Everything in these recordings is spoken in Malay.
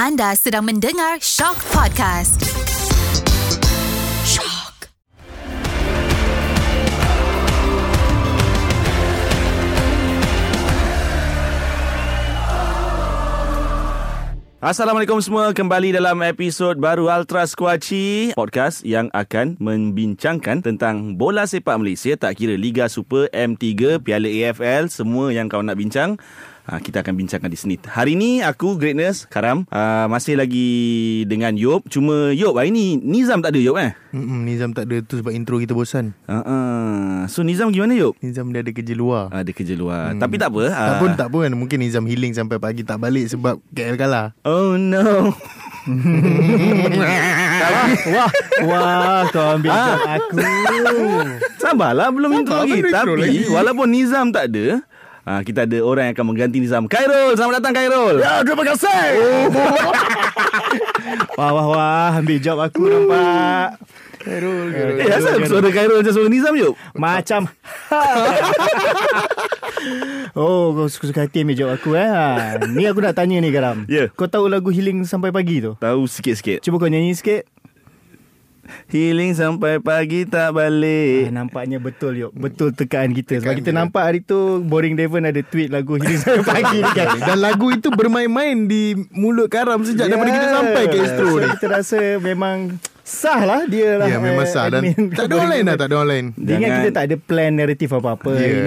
Anda sedang mendengar Shock Podcast. Shock. Assalamualaikum semua Kembali dalam episod baru Ultra Squatchy Podcast yang akan membincangkan tentang bola sepak Malaysia Tak kira Liga Super, M3, Piala AFL Semua yang kau nak bincang Ha, kita akan bincangkan di sini. Hari ini aku Greatness Karam uh, masih lagi dengan Yop. Cuma Yop hari ni Nizam tak ada Yop eh. Mm-mm, Nizam tak ada tu sebab intro kita bosan. Uh, uh. So Nizam gimana Yop? Nizam dia ada kerja luar. Ada kerja luar. Hmm. Tapi tak apa. Tak pun tak pun mungkin Nizam healing sampai pagi tak balik sebab KL kalah. Oh no. Wah, wah, kau ambil Ah. aku. Sabarlah belum intro lagi. Tapi lagi. walaupun Nizam tak ada, ha, kita ada orang yang akan mengganti Nizam. Khairul, selamat datang Khairul. Ya, terima kasih. Wah, wah, wah, ambil job aku nampak. Khairul, Eh, asal suara Khairul macam suara Nizam yuk? Macam Oh kau suka-suka hati ambil job aku eh ha. Ni aku nak tanya ni Garam Ya. Kau tahu lagu Healing Sampai Pagi tu? Tahu sikit-sikit. Cuba kau nyanyi sikit Healing sampai pagi tak ah, balik. Nampaknya betul yuk Betul tekaan kita Sebab kita nampak hari tu Boring Devon ada tweet lagu Healing Sampai Pagi ni kan Dan lagu itu bermain-main di mulut Karam sejak yeah. daripada kita sampai ke Astro so, ni. Kita rasa memang Sah lah dia lah Ya, memang eh, sah dan tak ada orang lain dah, Devon. tak ada orang lain. Dia ingat kita tak ada plan naratif apa-apa hari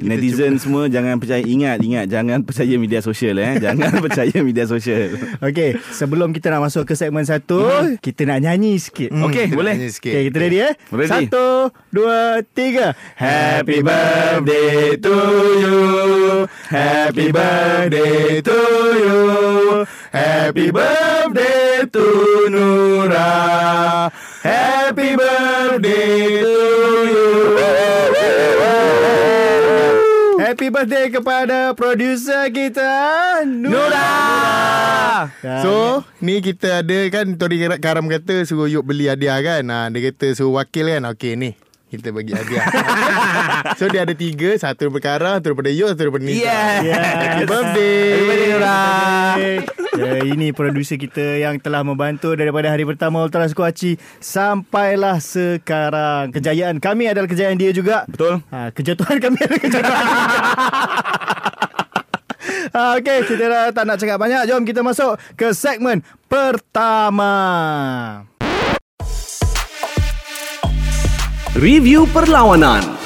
ni Netizen semua jangan percaya ingat ingat jangan percaya media sosial eh. jangan percaya media sosial. Okey, sebelum kita nak masuk ke segmen satu, kita nak nyanyi sikit. Hmm, Okey, kita boleh. sikit. Okey, kita ready eh? Ready. Satu, dua, tiga. Happy birthday to you. Happy birthday to you. Happy birthday to Nura. Happy birthday to you. Happy birthday kepada producer kita, Nura. So, ni kita ada kan Tori Karam kata suruh Yuk beli hadiah kan. Ha, dia kata suruh wakil kan. Okey ni. Kita bagi hadiah. so, dia ada tiga. Satu daripada Karam, satu daripada Yuk, satu daripada Nisa. Yeah. Happy birthday. Happy birthday. Ya, ini producer kita yang telah membantu daripada hari pertama Ultra Squatchy sampailah sekarang. Kejayaan kami adalah kejayaan dia juga. Betul. Ha, kejatuhan kami adalah kejatuhan. ha, Okey, kita dah tak nak cakap banyak. Jom kita masuk ke segmen pertama. Review Perlawanan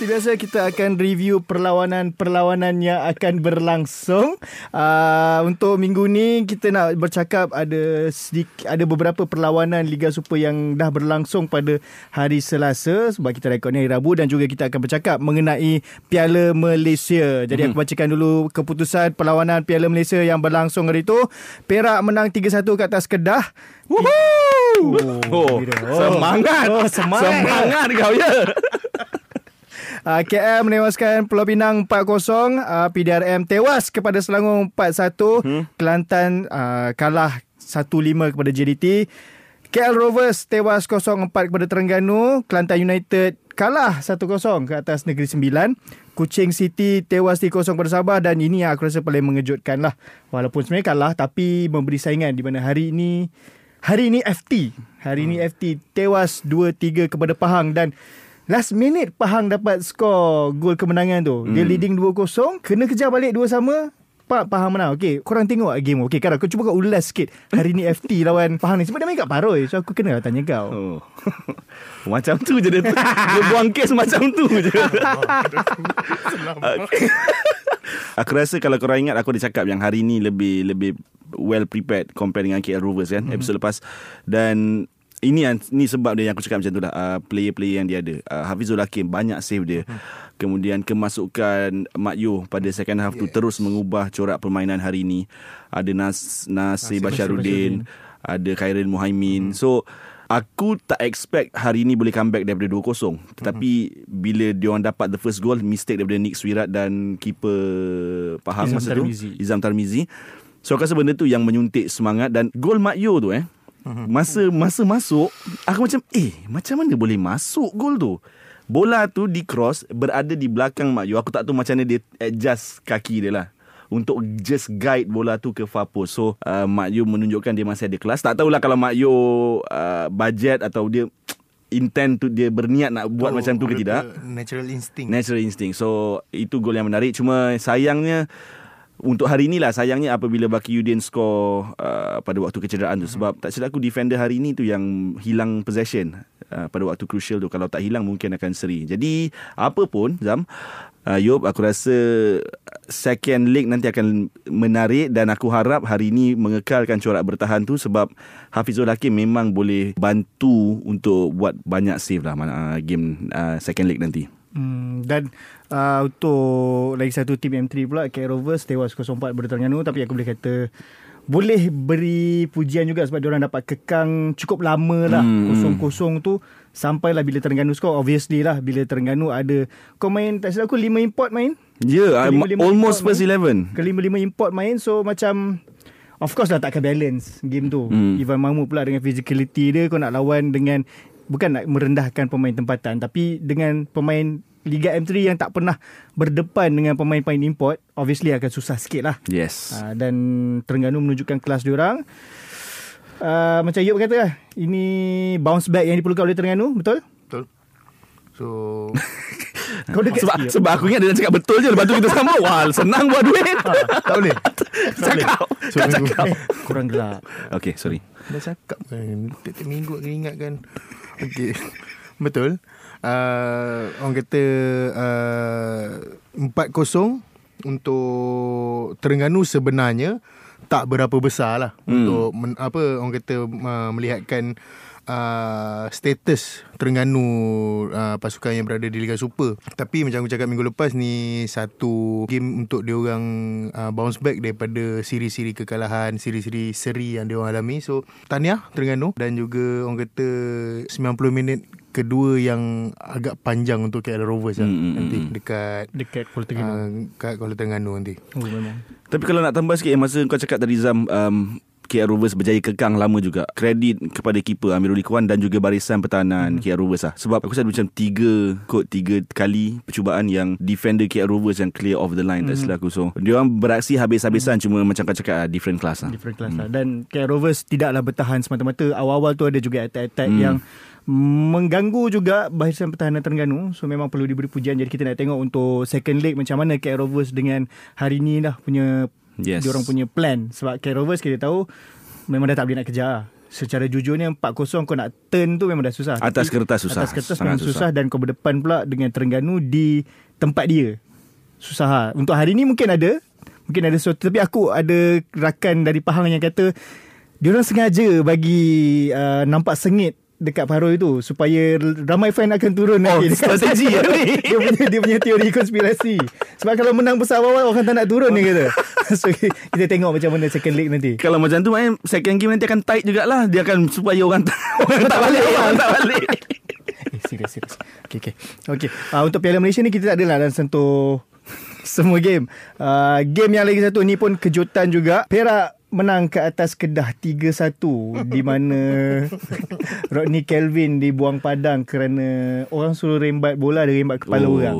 Seperti biasa kita akan review perlawanan-perlawanan yang akan berlangsung. Uh, untuk minggu ni kita nak bercakap ada sedikit ada beberapa perlawanan Liga Super yang dah berlangsung pada hari Selasa sebab kita rekod ni hari Rabu dan juga kita akan bercakap mengenai Piala Malaysia. Jadi aku bacakan dulu keputusan perlawanan Piala Malaysia yang berlangsung hari itu. Perak menang 3-1 ke atas Kedah. Woohoo! Oh, Gila. semangat. Oh, semangat. Semangat kau ya. Uh, KL menewaskan Pulau Pinang 4-0. Uh, PDRM tewas kepada Selangor 4-1. Hmm. Kelantan uh, kalah 1-5 kepada JDT. KL Rovers tewas 0-4 kepada Terengganu. Kelantan United kalah 1-0 ke atas Negeri Sembilan. Kuching City tewas 3-0 kepada Sabah dan ini yang aku rasa paling mengejutkan lah. Walaupun sebenarnya kalah tapi memberi saingan di mana hari ini hari ini FT. Hari ini FT tewas 2-3 kepada Pahang dan Last minute Pahang dapat skor gol kemenangan tu. Dia leading 2-0, kena kejar balik dua sama. Pak Pahang menang. Okey, korang tengok game. Okey, Kara, kau cuba kau ulas sikit. Hari ni FT lawan Pahang ni. Sebab dia main kat Paroi. So aku kena tanya kau. Oh. macam tu je dia. Dia buang kes macam tu je. Okay. aku rasa kalau korang ingat aku ada cakap yang hari ni lebih lebih well prepared compare dengan KL Rovers kan mm-hmm. episode lepas dan ini yang ni sebab dia yang aku cakap macam tu dah. Uh, player-player yang dia ada. Uh, Hafizul Hakim banyak save dia. Kemudian kemasukan Mat Yu pada second half yes. tu terus mengubah corak permainan hari ni ada Nas Nasir Basharuddin ada Khairil Muhaimin. So Aku tak expect hari ni boleh comeback daripada 2-0 Tetapi mm-hmm. bila diorang dapat the first goal Mistake daripada Nick Swirat dan keeper Pahang Izam masa Tarmizi. tu Izam Tarmizi. So aku rasa benda tu yang menyuntik semangat Dan gol Mak Yo tu eh Masa masa masuk Aku macam Eh macam mana boleh masuk gol tu Bola tu di cross Berada di belakang Mak Yo Aku tak tahu macam mana dia adjust kaki dia lah untuk just guide bola tu ke far post. So uh, Mak Yu menunjukkan dia masih ada kelas. Tak tahulah kalau Mak Yu uh, budget atau dia intent tu dia berniat nak buat macam tu ke tidak. Natural instinct. Natural instinct. So itu gol yang menarik. Cuma sayangnya untuk hari inilah sayangnya apabila Baki Udin score uh, pada waktu kecederaan tu sebab tak silap aku defender hari ini tu yang hilang possession uh, pada waktu crucial tu kalau tak hilang mungkin akan seri. Jadi apa pun Zam uh, Yop aku rasa second leg nanti akan menarik dan aku harap hari ini mengekalkan corak bertahan tu sebab Hafizul Hakim memang boleh bantu untuk buat banyak save lah uh, game uh, second leg nanti. Hmm, dan uh, untuk lagi satu tim M3 pula KL Rovers tewas 0-4 pada Terengganu tapi aku boleh kata boleh beri pujian juga sebab diorang dapat kekang cukup lama lah Hmm. kosong-kosong tu sampailah bila Terengganu score obviously lah bila Terengganu ada kau main tak silap aku 5 import main Ya, yeah, almost first main. 11. kelima-lima import main so macam of course lah takkan balance game tu Hmm. Ivan Mahmud pula dengan physicality dia kau nak lawan dengan bukan nak merendahkan pemain tempatan tapi dengan pemain Liga M3 yang tak pernah berdepan dengan pemain-pemain import obviously akan susah sikit lah Yes. uh, dan Terengganu menunjukkan kelas diorang uh, macam Yop kata lah ini bounce back yang diperlukan oleh Terengganu betul? Betul. So Kau dekat sebab, sikit. sebab aku ingat dia nak cakap betul je Lepas tu kita sama Wah senang buat duit tak boleh. Cakap So, Kau cakap eh, kurang gelap Okay sorry Dah cakap kan Tiap-tiap minggu aku ingat kan Okay Betul uh, Orang kata uh, 4-0 Untuk Terengganu sebenarnya Tak berapa besar lah hmm. Untuk men, Apa Orang kata uh, Melihatkan uh, Status Terengganu uh, Pasukan yang berada di Liga Super. Tapi macam aku cakap minggu lepas Ni Satu Game untuk dia orang uh, Bounce back daripada Siri-siri kekalahan Siri-siri seri yang dia orang alami. So Tahniah Terengganu Dan juga Orang kata 90 minit kedua yang agak panjang untuk KL Rovers lah. Hmm, hmm, nanti hmm. dekat dekat Kuala Terengganu. uh, kat Kuala Terengganu nanti. oh memang. Tapi kalau nak tambah sikit Masa kau cakap tadi Zam um, KL Rovers berjaya kekang lama juga Kredit kepada keeper Amirul Ikhwan Dan juga barisan pertahanan hmm. KL Rovers lah Sebab aku rasa macam tiga Kot tiga kali Percubaan yang Defender KL Rovers Yang clear off the line hmm. Tak silap aku So Dia orang beraksi habis-habisan hmm. Cuma macam kau cakap ah, Different class lah different class lah. Dan KL Rovers tidaklah bertahan semata-mata. Awal-awal tu ada juga attack-attack Hmm. yang mengganggu juga barisan pertahanan Terengganu. So memang perlu diberi pujian. Jadi kita nak tengok untuk second leg macam mana KL Rovers dengan hari ni lah punya Yes. diorang punya plan. Sebab KL Rovers kita tahu memang dah tak boleh nak kejar. Secara jujurnya 4-0 kau nak turn tu memang dah susah. Atas Tapi kertas susah. Atas kertas Sangat memang susah. susah. dan kau berdepan pula dengan Terengganu di tempat dia. Susah. ha. Untuk hari ni mungkin ada. Mungkin ada sesuatu. Tapi aku ada rakan dari Pahang yang kata diorang sengaja bagi uh, nampak sengit dekat Paroi tu supaya ramai fan akan turun Oh, nanti dekat strategi ya ni? dia punya dia punya teori konspirasi sebab kalau menang besar awal orang tak nak turun dia kata so kita tengok macam mana second leg nanti Kalau macam tu main Second game nanti akan tight jugalah Dia akan Supaya orang tak, orang tak balik Orang tak balik Eh, serius, serius. Okay, okay. okay. Uh, untuk Piala Malaysia ni kita tak adalah dan sentuh semua game. Uh, game yang lagi satu ni pun kejutan juga. Perak menang ke atas Kedah 3-1 di mana Rodney Kelvin dibuang padang kerana orang suruh rembat bola dia rembat kepala Oh. orang.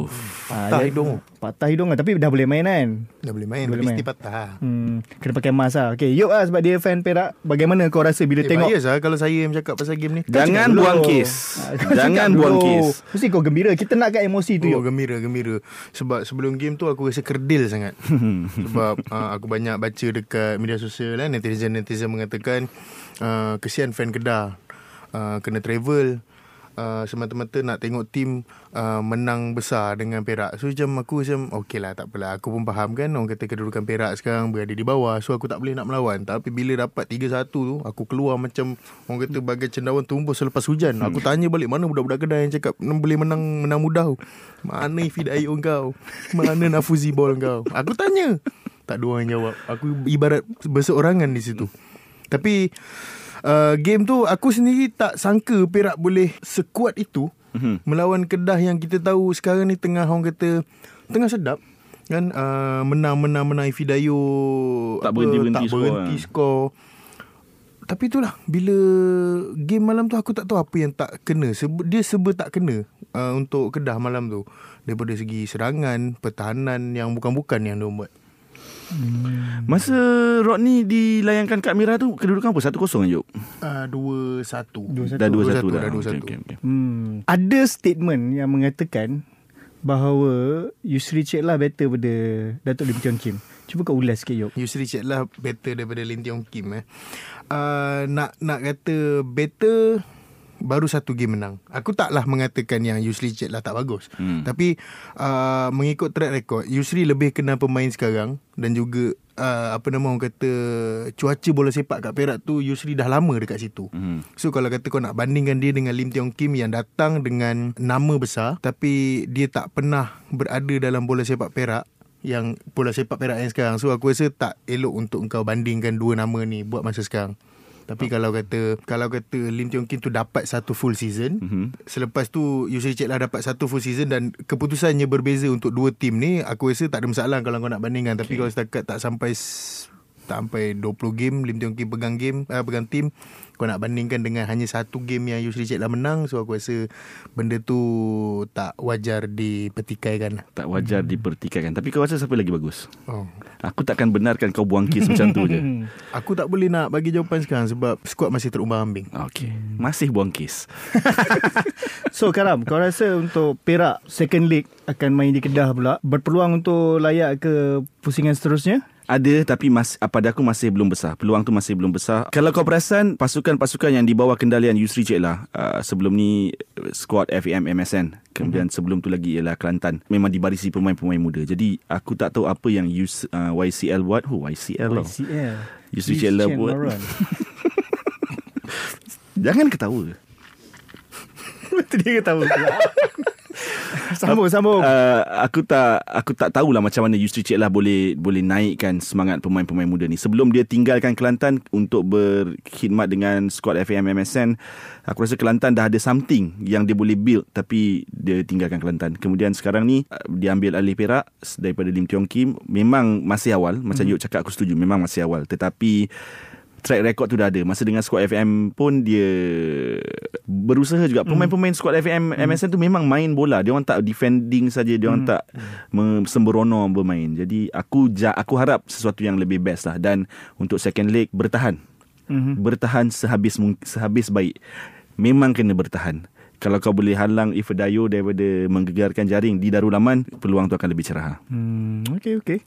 Ah, Patah dia- hidung. Patah hidung lah tapi dah boleh main kan. Dah boleh main Boleh Tapi main. mesti patah Hmm, kena pakai mask lah. Okay, Yop lah sebab dia fan Perak. Bagaimana kau rasa bila Eh, tengok bias lah kalau saya yang cakap pasal game ni Jangan dulu. buang kes Ah, Jangan buang dulu. kes Mesti kau gembira. Kita nak kat emosi tu, Oh Yop. gembira gembira Sebab sebelum game tu Aku rasa kerdil sangat Sebab uh, Aku banyak baca dekat Media sosial lah Netizen-netizen mengatakan uh, Kesian fan Kedah uh, Kena travel uh, Semata-mata nak tengok tim uh, Menang besar dengan Perak. So macam aku macam Okay lah tak apalah Aku pun faham kan Orang kata kedudukan Perak sekarang Berada di bawah. So aku tak boleh nak melawan. Tapi bila dapat 3-1 tu Aku keluar macam Orang kata bagai cendawan tumbuh selepas hujan. Aku tanya balik Mana budak-budak Kedah yang cakap Boleh menang menang mudah? Mana Fidai kau? Mana Nafuzi ball kau? Aku tanya. Tak ada orang yang jawab. Aku ibarat berseorangan di situ. Tapi uh, Game tu Aku sendiri tak sangka Perak boleh sekuat itu Mhm. Melawan Kedah yang kita tahu Sekarang ni tengah orang kata Tengah sedap. Kan? Uh, menang menang menang Fidayo Tak berhenti-berhenti tak skor, berhenti skor. Tapi itulah bila game malam tu aku tak tahu apa yang tak kena. Dia seba tak kena uh, untuk Kedah malam tu. Daripada segi serangan pertahanan yang bukan-bukan yang dia buat Hmm. Masa Rodney dilayangkan kat Mira tu kedudukan apa? 1-0 Ayub. Uh, dua satu. Dah 2-1 Dua dah. satu, dah dua Okey, satu. okey, okey. Hmm. Ada statement yang mengatakan bahawa Yusri Cik lah better pada Datuk Lim Tiong Kim. Cuba kau ulas sikit Yop. Yusri Cik lah better daripada Lim Tiong Kim eh. Uh, nak nak kata better baru satu game menang. Aku taklah mengatakan yang Yusri Cik lah tak bagus. Hmm. Tapi uh, mengikut track record, Yusri lebih kenal pemain sekarang dan juga uh, apa nama orang kata cuaca bola sepak kat Perak tu Yusri dah lama dekat situ. Hmm. So kalau kata kau nak bandingkan dia dengan Lim Tiong Kim yang datang dengan nama besar tapi dia tak pernah berada dalam bola sepak Perak yang bola sepak Perak yang sekarang. So aku rasa tak elok untuk kau bandingkan dua nama ni buat masa sekarang. Tapi kalau kata kalau kata Lim Tiong Kim tu dapat satu full season, Mhm. selepas tu Yusri Cik lah dapat satu full season dan keputusannya berbeza untuk dua tim ni, aku rasa tak ada masalah kalau kau nak bandingkan. Tapi kalau setakat tak sampai tak sampai 20 game Lim Tiong Kim pegang game uh, pegang tim kau nak bandingkan dengan hanya satu game yang Yusri Cik lah menang so aku rasa benda tu tak wajar dipertikaikan Tak wajar dipertikaikan. Tapi kau rasa siapa lagi bagus? oh. Aku takkan benarkan kau buang kes macam tu je. aku tak boleh nak bagi jawapan sekarang sebab skuad masih terumbang ambing Okey. Masih buang kes. So Karam, kau rasa untuk Perak second leg akan main di Kedah pula berpeluang untuk layak ke pusingan seterusnya? Ada tapi mas, pada aku masih belum besar. Peluang tu masih belum besar. Kalau kau perasan pasukan-pasukan yang di bawah kendalian Yusri Cik lah. Uh, sebelum ni uh, squad FAM MSN. Kemudian mm-hmm. sebelum tu lagi ialah Kelantan. Memang dibarisi pemain-pemain muda. Jadi aku tak tahu apa yang US, uh, YCL buat. Oh YCL. YCL. Yusri Cik lah buat. Jangan ketawa. Betul dia ketawa sambung, sambung. Uh, aku tak aku tak tahulah macam mana Yusri Cik lah boleh boleh naikkan semangat pemain-pemain muda ni. Sebelum dia tinggalkan Kelantan untuk berkhidmat dengan skuad FAM MSN, aku rasa Kelantan dah ada something yang dia boleh build tapi dia tinggalkan Kelantan. Kemudian sekarang ni uh, dia ambil alih Perak daripada Lim Tiong Kim. Memang masih awal, macam hmm. Yuk cakap aku setuju, memang masih awal. Tetapi track record tu dah ada. Masa dengan skuad FM pun dia berusaha juga. Pemain-pemain skuad FM MSN tu memang main bola. Dia orang tak defending saja, dia orang tak mm. sembrono bermain. Jadi aku aku harap sesuatu yang lebih best lah dan untuk second leg bertahan. Mhm. Bertahan sehabis sehabis baik. Memang kena bertahan. Kalau kau boleh halang Ifedayo daripada menggegarkan jaring di Darul Aman, peluang tu akan lebih cerah. Hmm, okay, okay.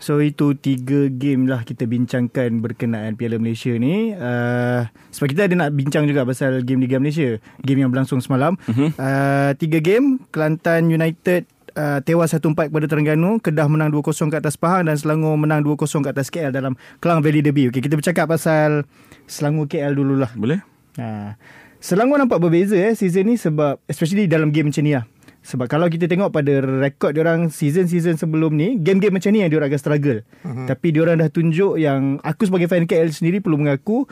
So itu tiga game lah kita bincangkan berkenaan Piala Malaysia ni. Uh, sebab kita ada nak bincang juga pasal game Liga Malaysia. Game yang berlangsung semalam. Mhm. Uh, tiga game, Kelantan United Uh, tewas 1-4 kepada Terengganu Kedah menang 2-0 ke atas Pahang Dan Selangor menang 2-0 ke atas KL Dalam Kelang Valley Derby okay, Kita bercakap pasal Selangor KL dululah Boleh? Ha. Selangor nampak berbeza eh season ni sebab especially dalam game macam ni lah. Sebab kalau kita tengok pada rekod diorang season-season sebelum ni, game-game macam ni yang diorang akan struggle. Uh-huh. Tapi diorang dah tunjuk yang aku sebagai fan KL sendiri perlu mengaku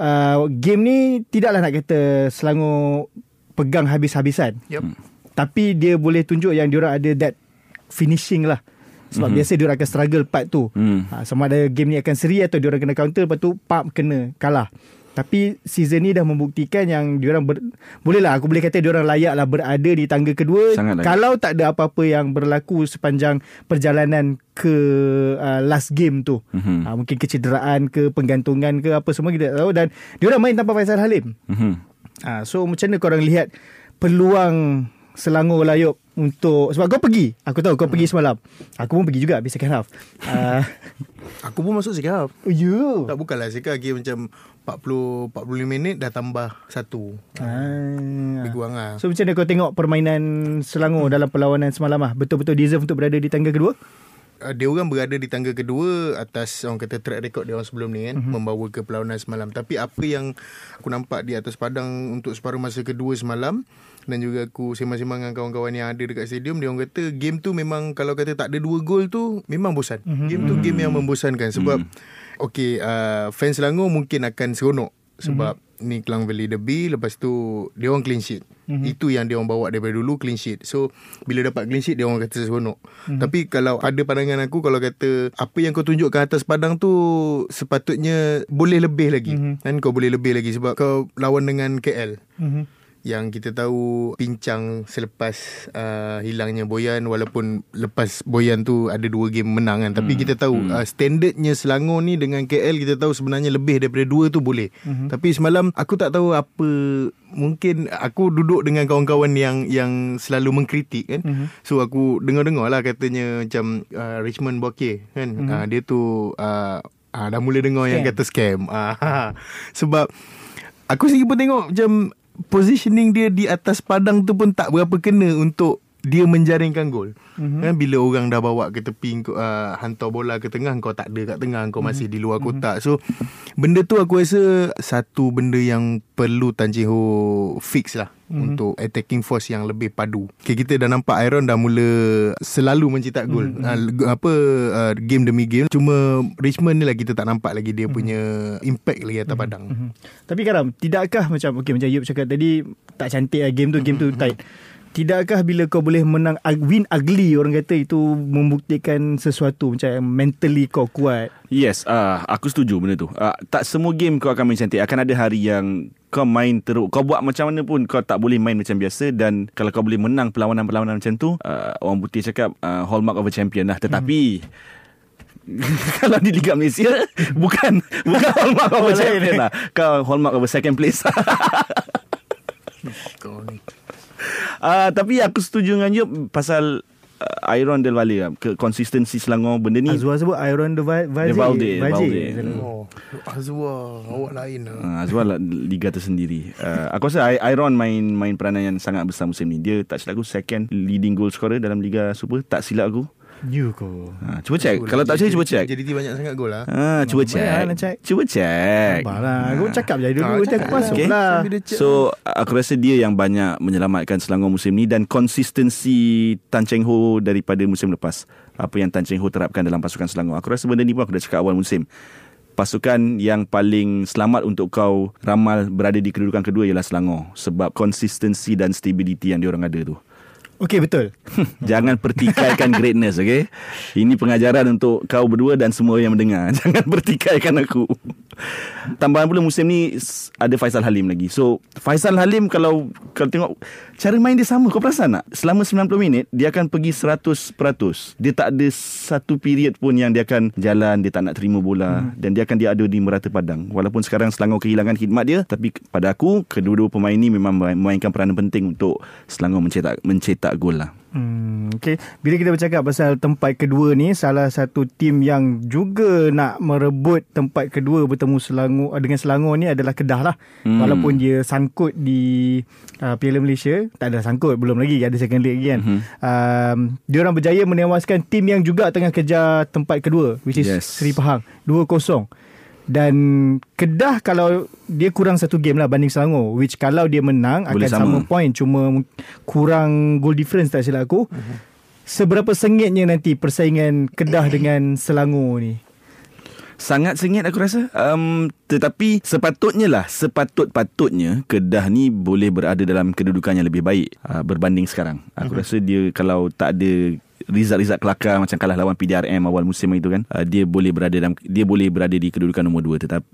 uh, game ni tidaklah nak kata Selangor pegang habis-habisan. yep. Tapi dia boleh tunjuk yang diorang ada that finishing lah. Sebab mm-hmm. biasa diorang akan struggle part tu. Hmm. Ha, sama ada game ni akan seri atau diorang kena counter lepas tu pap kena kalah. Tapi season ni dah membuktikan yang diorang ber, boleh lah aku boleh kata diorang layak lah berada di tangga kedua. Sangat. Kalau tak ada apa-apa yang berlaku sepanjang perjalanan ke uh, last game tu. Mhm. Ha, mungkin kecederaan ke penggantungan ke apa semua kita tak tahu dan diorang main tanpa Faisal Halim. Mhm. Ha, so macam mana korang lihat peluang Selangor layup untuk sebab kau pergi. Aku tahu kau pergi semalam. Aku pun pergi juga habis second half. Uh, aku pun masuk second half oh, you. tak bukanlah second half macam 40 45 minit dah tambah satu Ah. lebih kurang lah So macam mana kau tengok permainan Selangor dalam perlawanan semalam ah? Betul-betul deserve untuk berada di tangga kedua? Uh, dia orang berada di tangga kedua atas orang kata track record dia orang sebelum ni kan mm-hmm. membawa ke perlawanan semalam tapi apa yang aku nampak di atas padang untuk separuh masa kedua semalam dan juga aku sembang-sembang dengan kawan-kawan yang ada dekat stadium dia orang kata game tu memang kalau kata tak ada dua gol tu memang bosan mm-hmm. game tu game yang membosankan sebab mm. okey uh, fans Selangor mungkin akan seronok sebab mm-hmm. ni Klang Valley Derby lepas tu dia orang clean sheet mm-hmm. itu yang dia orang bawa daripada dulu clean sheet so bila dapat clean sheet dia orang kata seronok mm-hmm. tapi kalau ada pandangan aku kalau kata apa yang kau tunjukkan atas padang tu sepatutnya boleh lebih lagi mm-hmm. kan kau boleh lebih lagi sebab kau lawan dengan KL Mm-hmm. Yang kita tahu pincang selepas uh, hilangnya Boyan walaupun lepas Boyan tu ada dua game menang kan tapi kita tahu uh, standardnya Selangor ni dengan KL kita tahu sebenarnya lebih daripada dua tu boleh. Tapi semalam aku tak tahu apa mungkin aku duduk dengan kawan-kawan yang yang selalu mengkritik kan. So aku dengar-dengar lah katanya macam uh, Richmond Bokeh kan. Uh, dia tu uh, uh, dah mula dengar yang Scam. kata scam. Uh, sebab Aku sendiri pun tengok macam positioning dia di atas padang tu pun tak berapa kena untuk dia menjaringkan gol. Mm-hmm. Kan bila orang dah bawa ke tepi kau uh, hantar bola ke tengah kau tak ada kat tengah kau masih di luar kotak. So benda tu aku rasa satu benda yang perlu Tan Jin Ho fix lah mm-hmm. untuk attacking force yang lebih padu. Okay, kita dah nampak Iron dah mula selalu mencetak gol. Mm-hmm. Uh, apa uh, game demi game. Cuma Richmond ni lah kita tak nampak lagi dia mm-hmm. punya impact lagi atas padang. Mhm. Tapi Karam, tidakkah macam okay, macam Yub cakap tadi tak cantik lah game tu, game tu tight. Tidakkah bila kau boleh menang win ugly orang kata itu membuktikan sesuatu macam mentally kau kuat. Yes, uh, aku setuju benda tu. Uh, tak semua game kau akan main cantik. Akan ada hari yang kau main teruk. Kau buat macam mana pun kau tak boleh main macam biasa dan kalau kau boleh menang perlawanan-perlawanan macam tu, uh, orang putih cakap uh, hallmark of a champion lah. Tetapi kalau di Liga Malaysia bukan bukan hallmark of a Oh, champion lah. Kau hallmark of a second place. Kau ni. Uh, tapi aku setuju dengan Yop pasal uh, Iron Del Valle lah. Ke konsistensi Selangor benda ni. Azwar sebut Iron de Va- Vaze. Valde, Vaze. Valde. Oh, Azwar, awak lain lah. Uh, Azwar lah liga tersendiri. Uh, aku rasa Iron main main peranan yang sangat besar musim ni. Dia tak silap aku second leading goal scorer dalam Liga Super. Tak silap aku. You kau. Ha, cuba check. Kalau tak percaya cuba check. Jadi banyak sangat gol lah. Ha, cuba check. Cuba check. Sabarlah. Kau cakap je dulu. Cakap aku masuk Okay. lah. So aku rasa dia yang banyak menyelamatkan Selangor musim ni dan konsistensi Tan Cheng Ho daripada musim lepas. Apa yang Tan Cheng Ho terapkan dalam pasukan Selangor. Aku rasa benda ni pun aku dah cakap awal musim. Pasukan yang paling selamat untuk kau ramal berada di kedudukan kedua ialah Selangor sebab konsistensi dan stability yang diorang ada tu. Okey betul. Jangan pertikaikan greatness okay Ini pengajaran untuk kau berdua Dan semua yang mendengar. Jangan pertikaikan aku. Tambahan pula musim ni Ada Faisal Halim lagi. So Faisal Halim kalau Kalau tengok Cara main dia sama. Kau perasan tak? Selama 90 minit Dia akan pergi 100% Dia tak ada Satu period pun Yang dia akan Jalan Dia tak nak terima bola. Hmm. Dan dia akan dia ada di merata padang. Walaupun sekarang Selangor kehilangan khidmat dia Tapi pada aku Kedua-dua pemain ni Memang memainkan peranan penting Untuk Selangor mencetak Mencetak gol lah Hmm, okay. Bila kita bercakap pasal tempat kedua ni, salah satu tim yang juga nak merebut tempat kedua bertemu Selangor dengan Selangor ni adalah Kedah lah. Hmm. Hmm. Walaupun dia sangkut di uh, Piala Malaysia, tak ada sangkut, belum lagi ada second lagi kan. Mhm. Um, dia orang berjaya menewaskan tim yang juga tengah kejar tempat kedua, which is Yes. Seri Pahang, 2-0. Dan Kedah kalau dia kurang satu game lah banding Selangor which kalau dia menang Boleh akan sama. sama. point cuma kurang goal difference tak silap aku. Uh-huh. Seberapa sengitnya nanti persaingan Kedah dengan Selangor ni? Sangat sengit aku rasa um, Tetapi sepatutnya lah Sepatut-patutnya Kedah ni boleh berada dalam kedudukan yang lebih baik uh, Berbanding sekarang Aku uh-huh. rasa dia kalau tak ada Rizal-Rizal kelakar macam kalah lawan PDRM awal musim itu kan uh, dia boleh berada dalam dia boleh berada di kedudukan nombor 2 tetapi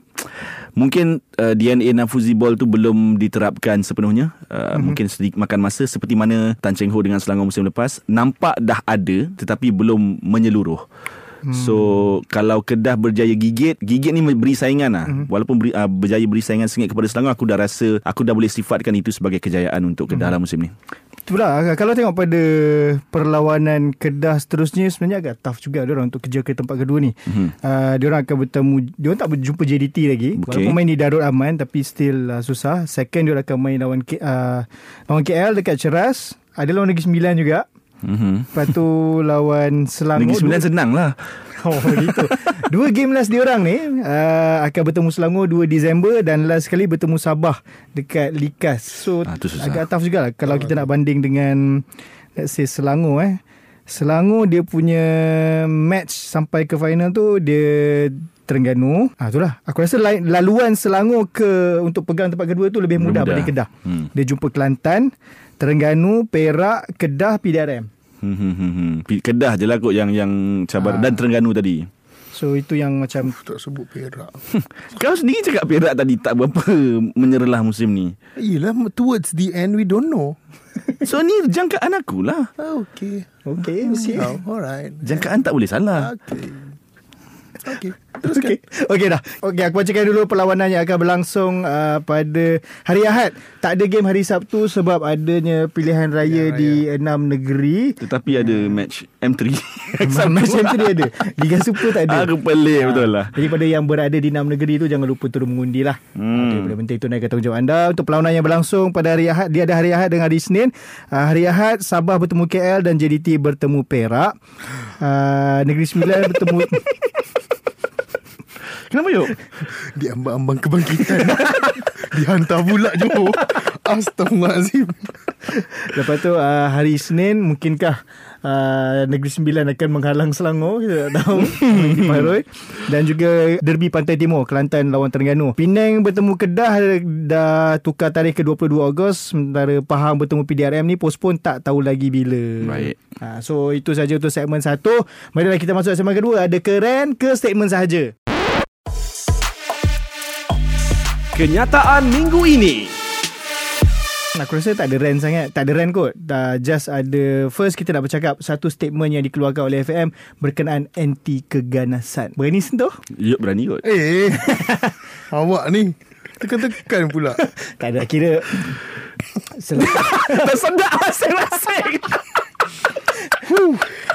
mungkin uh, DNA Nafuzi Ball tu belum diterapkan sepenuhnya uh, mm-hmm. mungkin sedikit makan masa seperti mana Tan Cheng Ho dengan Selangor musim lepas nampak dah ada tetapi belum menyeluruh Hmm. So kalau Kedah berjaya gigit, gigit ni beri saingan lah. Hmm. Walaupun beri, uh, berjaya beri saingan sengit kepada Selangor, aku dah rasa aku dah boleh sifatkan itu sebagai kejayaan untuk Kedah hmm. lah musim ni. Itulah kalau tengok pada perlawanan Kedah seterusnya sebenarnya agak tough juga dia orang untuk kerja ke tempat kedua ni. Mhm. Uh, dia orang akan bertemu dia orang tak berjumpa JDT lagi. Okey. Walaupun main di Darul Aman tapi still uh, susah. Second dia orang akan main lawan K, uh, lawan KL dekat Ceras. Ada lawan Negeri Sembilan juga. Mhm. Lepas tu lawan Selangor. Negeri Sembilan senang lah. Oh gitu. Dua game last dia orang ni uh, akan bertemu Selangor 2 Disember dan last sekali bertemu Sabah dekat Likas. So susah. agak tough jugalah kalau kita nak banding dengan let's say Selangor eh. Selangor dia punya match sampai ke final tu dia Terengganu. Ah itulah. Aku rasa laluan Selangor ke untuk pegang tempat kedua tu lebih mudah, Mudah. mudah. Kedah. Hmm. Dia jumpa Kelantan, Terengganu, Perak, Kedah, PDRM. Hmm, hmm, hmm, hmm. Kedah je lah kot yang yang cabar Ah. dan Terengganu tadi. So itu yang macam Tak sebut Perak. Kau sendiri cakap Perak tadi tak berapa menyerlah musim ni. Yelah, towards the end we don't know. So ni jangkaan aku lah. Ah, okay. Okay, okay. Oh, alright. Jangkaan tak boleh salah. Okay. Okay. Okey. Okey dah. Okey aku bacakan dulu perlawanan yang akan berlangsung uh, pada hari Ahad. Tak ada game hari Sabtu sebab adanya pilihan raya, Pilihan raya. di enam negeri. Tetapi ada match M3. Match yang dia ada. Liga Super tak ada. Aku pelik betul lah. Jadi pada yang berada di enam negeri tu jangan lupa turun mengundi lah. Hmm. Okay, benda penting tunaikan tanggungjawab anda. Untuk perlawanan yang berlangsung pada hari Ahad, dia ada hari Ahad dengan hari Senin. Uh, hari Ahad Sabah bertemu KL dan JDT bertemu Perak. Uh, Negeri Sembilan bertemu Kenapa yuk? Diambang-ambang kebangkitan. Dihantar pula Johor. Astagfirullahaladzim. Lepas tu uh, hari Senin mungkinkah uh, Negeri Sembilan akan menghalang Selangor kita tak tahu di Paroi dan juga derby Pantai Timur Kelantan lawan Terengganu. Penang bertemu Kedah dah tukar tarikh ke 22 Ogos sementara Pahang bertemu PDRM ni postpone tak tahu lagi bila. Baik. Uh, so itu saja untuk segmen satu. Marilah kita masuk segmen kedua ada keren ke statement sahaja. Kenyataan minggu ini. Aku rasa tak ada rant sangat Tak ada rant kot Dah Just ada First kita nak bercakap Satu statement yang dikeluarkan oleh FM Berkenaan anti keganasan Berani sentuh? Yuk berani kot. Eh, awak ni. Tekan-tekan pula. Tak ada Kira Tersedak masing-masing.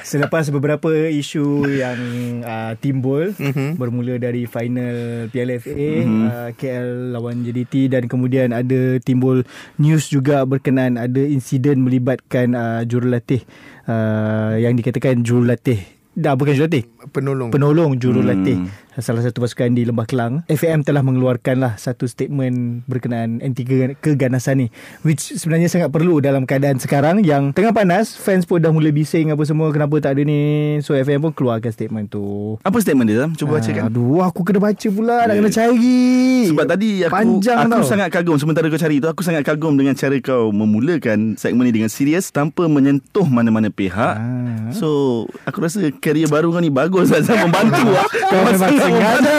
Selepas beberapa isu yang uh, timbul mm-hmm. Bermula dari final PLFA mm-hmm. uh, KL lawan JDT Dan kemudian ada timbul news juga berkenaan Ada insiden melibatkan uh, jurulatih uh, Yang dikatakan jurulatih Dah bukan jurulatih Penolong. penolong jurulatih hmm. Salah satu pasukan di Lembah Kelang FAM telah mengeluarkanlah satu statement berkenaan anti ke- keganasan ni which sebenarnya sangat perlu dalam keadaan sekarang yang tengah panas fans pun dah mula bising apa semua kenapa tak ada ni so FAM pun keluarkan statement tu Apa statement dia? Cuba bacakan. Aduh aku kena baca pula Nak kena cari Sebab tadi aku Panjang aku tau sangat kagum sementara kau cari tu aku sangat kagum dengan cara kau memulakan segmen ni dengan serius tanpa menyentuh mana-mana pihak. Ah. So aku rasa kerjaya baru kau ni bagus Azam membantu lah. Kau memang sengaja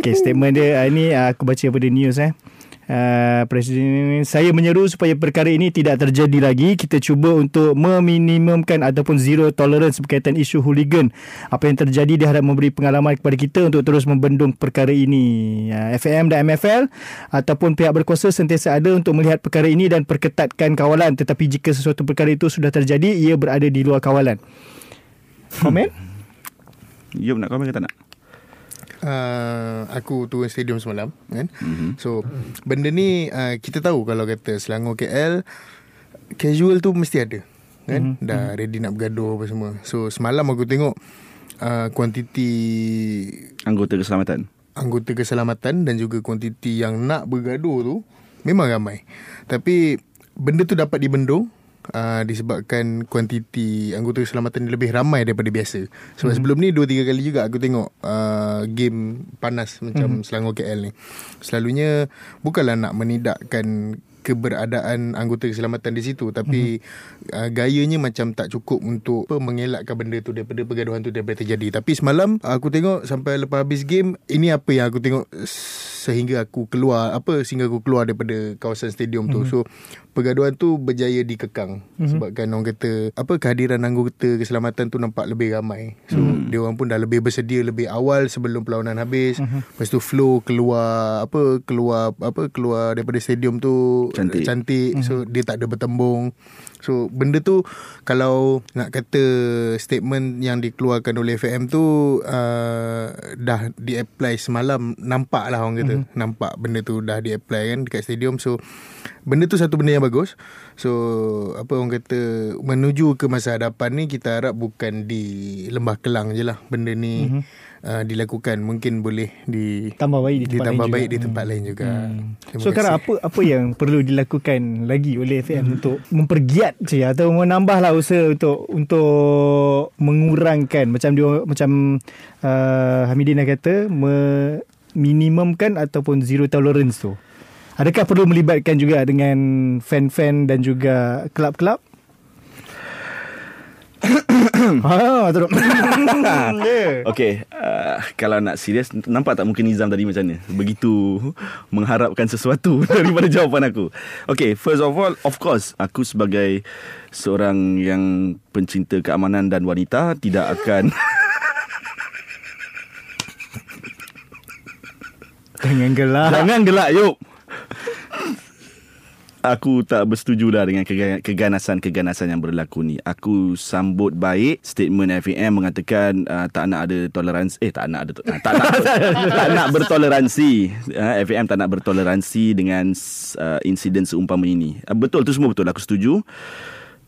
Okay statement dia uh, Ini uh, aku baca pada news eh Uh, Presiden saya menyeru supaya perkara ini tidak terjadi lagi. Kita cuba untuk meminimumkan ataupun zero tolerance berkaitan isu hooligan. Apa yang terjadi diharap memberi pengalaman kepada kita untuk terus membendung perkara ini. Uh, FM dan MFL ataupun pihak berkuasa sentiasa ada untuk melihat perkara ini dan perketatkan kawalan. Tetapi jika sesuatu perkara itu sudah terjadi, ia berada di luar kawalan. Komen? Yop nak komen ke tak nak? uh, aku turun stadium semalam kan. Mm-hmm. So benda ni uh, kita tahu kalau kata Selangor KL casual tu mesti ada kan. Mm-hmm. Dah ready nak bergaduh apa semua. So semalam aku tengok uh, kuantiti Anggota keselamatan. anggota keselamatan dan juga kuantiti yang nak bergaduh tu memang ramai. Tapi benda tu dapat dibendung uh, disebabkan kuantiti anggota keselamatan ni lebih ramai daripada biasa. Sebab hmm. sebelum ni dua tiga kali juga aku tengok uh, game panas macam hmm. Selangor KL ni. Selalunya bukanlah nak menidakkan keberadaan anggota keselamatan di situ tapi mm-hmm. uh, gayanya macam tak cukup untuk apa, mengelakkan benda tu daripada pergaduhan tu daripada terjadi tapi semalam aku tengok sampai lepas habis game ini apa yang aku tengok sehingga aku keluar apa sehingga aku keluar daripada kawasan stadium mm-hmm. tu so pergaduhan tu berjaya dikekang mm-hmm. sebabkan orang kata apa kehadiran anggota keselamatan tu nampak lebih ramai so mm-hmm. dia orang pun dah lebih bersedia lebih awal sebelum perlawanan habis mm-hmm. lepas tu flow keluar apa keluar apa keluar daripada stadium tu Cantik. cantik so dia tak ada bertembung so benda tu kalau nak kata statement yang dikeluarkan oleh FM tu uh, dah di-apply semalam nampak lah orang kata mm-hmm. nampak benda tu dah di-apply kan dekat stadium so benda tu satu benda yang bagus so apa orang kata menuju ke masa hadapan ni kita harap bukan di Lembah Kelang je lah benda ni mm-hmm. Uh, dilakukan mungkin boleh di Tambah baik di tempat ditambah lain baik juga. di tempat lain juga Hmm. Terima So sekarang apa apa yang perlu dilakukan lagi oleh FM untuk mempergiat je atau menambahlah usaha untuk untuk mengurangkan macam dia macam uh, Hamidin dah kata minimumkan ataupun zero tolerance tu. Adakah perlu melibatkan juga dengan fan-fan dan juga kelab-kelab? ha, terus. Dia. Okay uh, Kalau nak serius Nampak tak mungkin Nizam tadi macam mana Begitu Mengharapkan sesuatu Daripada jawapan aku Okay First of all Of course Aku sebagai Seorang yang Pencinta keamanan dan wanita Tidak akan Jangan gelak. Jangan gelak Yop Aku tak bersetuju lah dengan kega- keganasan-keganasan yang berlaku ni. Aku sambut baik statement FAM mengatakan uh, tak nak ada toleransi. Eh tak nak ada to- tak nak tak nak bertoleransi. Uh, FAM tak nak bertoleransi dengan uh, insiden seumpama ini. Uh, betul tu semua betul aku setuju.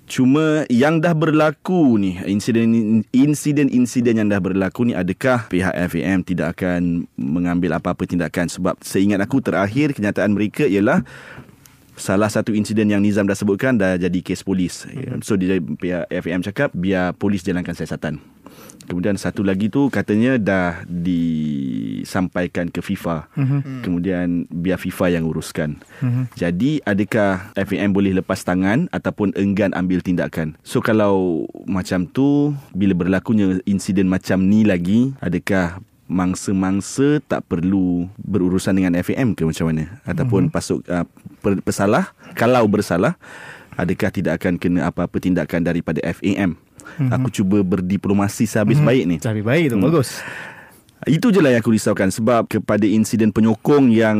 Cuma yang dah berlaku ni insiden insiden-insiden yang dah berlaku ni adakah pihak FAM tidak akan mengambil apa-apa tindakan sebab seingat aku terakhir kenyataan mereka ialah salah satu insiden yang Nizam dah sebutkan dah jadi kes polis. So dia pihak FAM cakap biar polis jalankan siasatan. Kemudian satu lagi tu katanya dah disampaikan ke FIFA. Mm-hmm. Kemudian biar FIFA yang uruskan. Mm-hmm. Jadi adakah FAM boleh lepas tangan ataupun enggan ambil tindakan? So kalau macam tu bila berlakunya insiden macam ni lagi adakah mangsa-mangsa tak perlu berurusan dengan FAM ke macam mana ataupun mm-hmm. pasuk uh, per, pesalah kalau bersalah adakah tidak akan kena apa-apa tindakan daripada FAM mm-hmm. aku cuba berdiplomasi sehabis mm-hmm. baik ni Tapi baik tu, Hmm. bagus. itu je lah yang aku risaukan sebab kepada insiden penyokong yang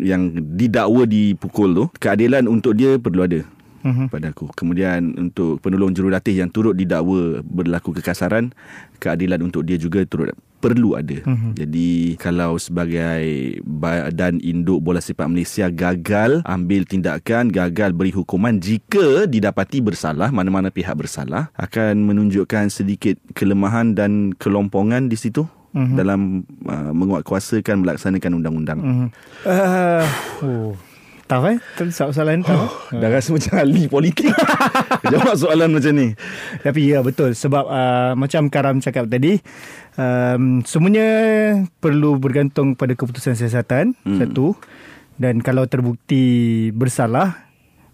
yang didakwa dipukul tu keadilan untuk dia perlu ada Mhm. pada aku. Kemudian untuk penolong jurulatih yang turut didakwa berlaku kekasaran, keadilan untuk dia juga turut perlu ada. Mhm. Jadi kalau sebagai badan induk bola sepak Malaysia gagal ambil tindakan, gagal beri hukuman jika didapati bersalah, mana-mana pihak bersalah akan menunjukkan sedikit kelemahan dan kelompongan di situ. Mhm. dalam uh, menguatkuasakan melaksanakan undang-undang. Mhm. Uh, oh. Tough eh? Tu soalan tough. eh? Dah rasa macam ahli politik Jawab soalan macam ni Tapi ya betul sebab uh, macam Karam cakap tadi um, semuanya perlu bergantung pada keputusan siasatan hmm. satu dan kalau terbukti bersalah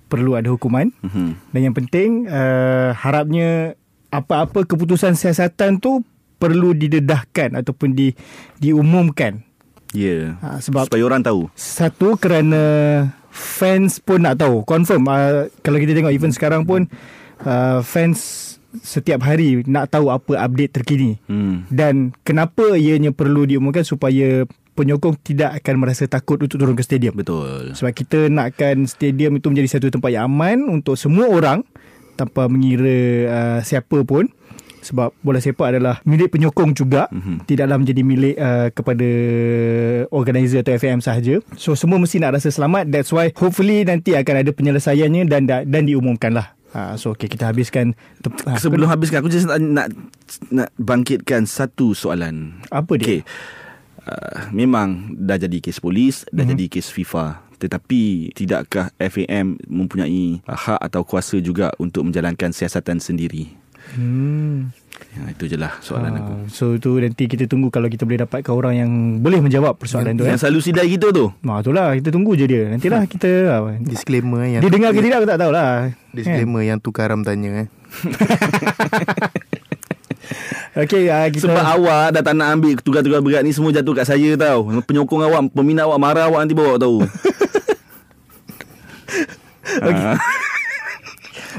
perlu ada hukuman Mhm. dan yang penting uh, harapnya apa-apa keputusan siasatan tu perlu didedahkan ataupun di diumumkan Ya yeah. ha, sebab Supaya orang tahu satu kerana fans pun nak tahu. Confirm uh, kalau kita tengok event sekarang pun uh, fans setiap hari nak tahu apa update terkini. Hmm. dan kenapa ianya perlu diumumkan supaya penyokong tidak akan merasa takut untuk turun ke stadium? Betul. Sebab kita nakkan stadium itu menjadi satu tempat yang aman untuk semua orang tanpa mengira uh, siapa pun sebab bola sepak adalah milik penyokong juga. Mhm. tidaklah menjadi milik uh, kepada organizer atau FAM sahaja. So semua mesti nak rasa selamat. That's why hopefully nanti akan ada penyelesaiannya dan dan, dan diumumkan lah uh, so okay, kita habiskan uh, Sebelum habiskan Aku just nak, nak Nak bangkitkan Satu soalan. Apa dia? Okay. Uh, Memang Dah jadi kes polis Dah Mhm. jadi kes FIFA. Tetapi Tidakkah FAM Mempunyai Hak atau kuasa juga Untuk menjalankan siasatan sendiri hmm. ya, Itu je lah soalan aku Ah, So tu nanti kita tunggu kalau kita boleh dapatkan orang yang boleh menjawab persoalan tu. Eh. Yang selalu sidai kita tu Nah, itulah kita tunggu je dia. Nantilah kita ah, Disclaimer yang dia dengar ke tidak aku tak tahulah. Disclaimer yang tu Karam tanya eh. Okey, uh, kita Sebab awak dah tak nak ambil tugas-tugas berat ni semua jatuh kat saya tau. Penyokong awak, peminat awak marah awak nanti bawa tahu. okay.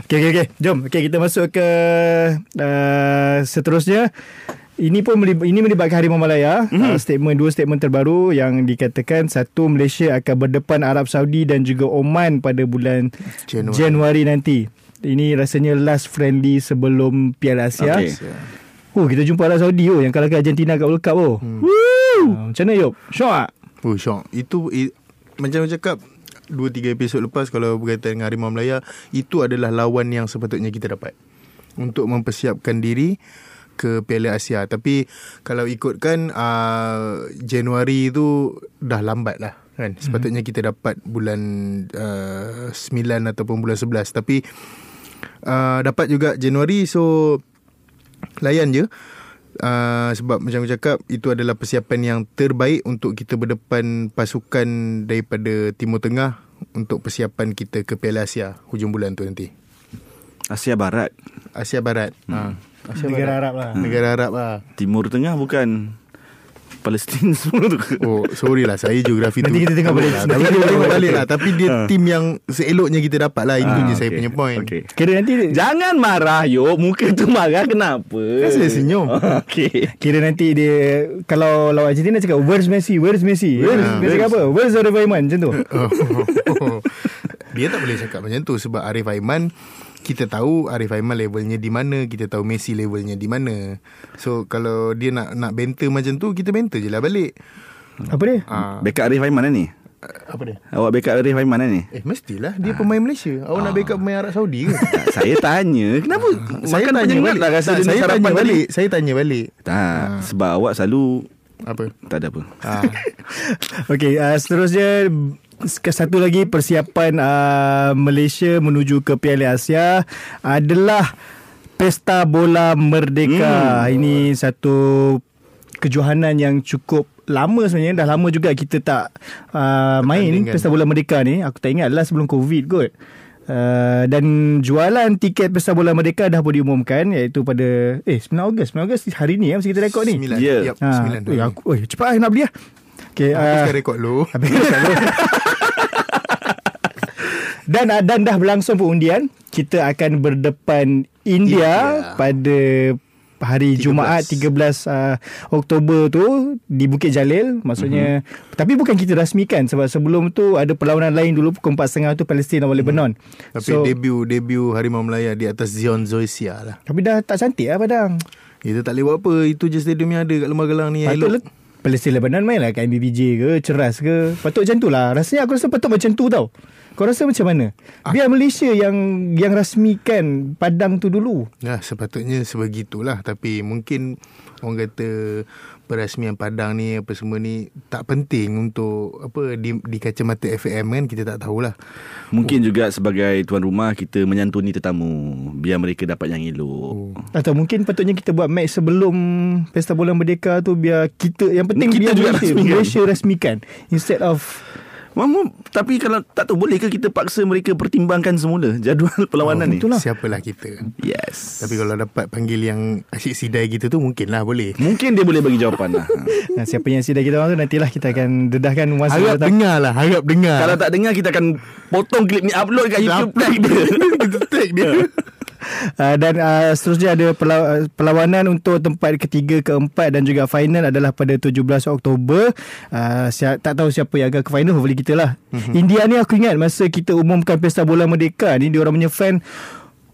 Okey okey okey. Jom. Okey kita masuk ke uh, seterusnya. Ini pun melib- ini melibatkan Harimau Malaya. Mm-hmm. Uh, statement dua statement terbaru yang dikatakan satu Malaysia akan berdepan Arab Saudi dan juga Oman pada bulan Januari. Januari, nanti. Ini rasanya last friendly sebelum Piala Asia. Okey. Oh, kita jumpa Arab Saudi oh yang kalahkan Argentina kat World Cup oh. Hmm. Woo! Uh, macam mana Yop? Syok? Oh syok Itu i, Macam cakap Dua tiga episod lepas Kalau berkaitan dengan Harimau Melaya Itu adalah lawan yang sepatutnya kita dapat. Untuk mempersiapkan diri ke Piala Asia. Tapi Kalau ikutkan uh, Januari tu Dah lambat lah kan? Sepatutnya kita dapat bulan uh, 9 ataupun bulan 11 Tapi uh, Dapat juga Januari So Layan je Uh, sebab macam aku cakap itu adalah persiapan yang terbaik untuk kita berdepan pasukan daripada Timur Tengah untuk persiapan kita ke Piala Asia hujung bulan tu nanti. Asia Barat. Asia Barat. Ha. Asia Negara Barat. Arab lah. Negara Arab lah. Timur Tengah bukan Palestin semua tu. Oh, sorry lah saya geografi tu. Nanti kita tengok balik. Lah. Nanti Tapi kita kita tengok balik lah. Tapi dia tim yang seeloknya kita dapat lah. Itu je saya punya point. Okay. Kira nanti Jangan marah Yop Muka tu marah kenapa Kan saya senyum. Okay Kira nanti dia Kalau lawan Argentina cakap Where's Messi Where's Messi Where's, Ah, Dia cakap apa Where's Aiman Macam tu Oh. Dia tak boleh cakap macam tu sebab Arif Aiman kita tahu Arif Aiman levelnya di mana, kita tahu Messi levelnya di mana. So kalau dia nak nak banter macam tu, kita banter je lah balik. Apa dia Ah, Backup Arif Aiman ni apa dia? Awak backup Arif Aiman ni Eh mestilah dia pemain Malaysia. Awak nak backup pemain Arab Saudi ke? Saya tanya Kenapa saya Makan tanya penyengat balik. lah Rasa Tak, dia saya tanya tadi. balik. Saya tanya balik. Tak Sebab awak selalu Apa? Tak ada apa Ah. Okey, uh, seterusnya satu lagi persiapan uh, Malaysia menuju ke Piala Asia adalah Pesta Bola Merdeka. Hmm. Ini satu kejohanan yang cukup lama sebenarnya dah lama juga kita tak uh, main? Pesta Bola Merdeka ni. Aku tak ingat lah sebelum Covid kot. Uh, dan jualan tiket Pesta Bola Merdeka dah pun diumumkan iaitu pada eh 9 Ogos 9 Ogos hari ni ya masa kita rekod ni. Sembilan. Ya. Yep, Ha, sembilan. oi, aku, oi, cepat lah nak beli lah. Okay, Habiskan rekod lu. Habis dan ah, dan dah berlangsung pengundian. Kita akan berdepan India, India. pada hari 13. Jumaat 13 uh, Oktober tu di Bukit Jalil maksudnya mm-hmm. tapi bukan kita rasmikan sebab sebelum tu ada perlawanan lain dulu pukul 4.30 tu Palestin lawan Lebanon. Tapi debut debut Harimau Melaya di atas Zion Zoysia lah. tapi dah tak cantik lah Padang. Itu tak boleh buat apa. Itu je stadium yang ada kat Lembah Gelang ni. Patut elok. Palestin Lebanon main lah kat MBBJ ke Ceras ke Patut macam tu lah Rasanya aku rasa patut macam tu tau Kau rasa macam mana? Biar Malaysia yang Yang rasmikan Padang tu dulu. Ya, sepatutnya sebegitulah. Tapi mungkin orang kata perasmian Padang ni apa semua ni tak penting untuk apa di, di kacamata FM kan kita tak tahulah. Mungkin juga sebagai tuan rumah Kita menyantuni tetamu. Biar mereka dapat yang elok. Atau mungkin patutnya kita buat match sebelum Pesta Bola Merdeka tu Biar kita Yang penting Kita biar juga Malaysia, rasmikan. Malaysia rasmikan. Instead of Mama, tapi kalau tak tahu boleh ke kita paksa mereka pertimbangkan semula jadual perlawanan ni? itulah. Siapalah kita. Yes. Tapi kalau dapat panggil yang asyik sidai gitu tu mungkin lah boleh. mungkin dia boleh bagi jawapan lah. nah, Siapa yang sidai kita orang tu Nantilah kita akan Dedahkan masa Harap datang. dengar lah, harap dengar. kalau tak dengar kita akan potong klip ni upload kat YouTube tag dia. kita tag dia. Uh, dan uh, seterusnya ada perlaw- perlawanan untuk tempat ketiga, keempat dan juga final adalah pada 17 Oktober. Uh, tak tahu siapa yang akan ke final, hopefully kita lah. Mm-hmm. India ni aku ingat masa kita umumkan Pesta Bola Merdeka ni, dia orang punya fan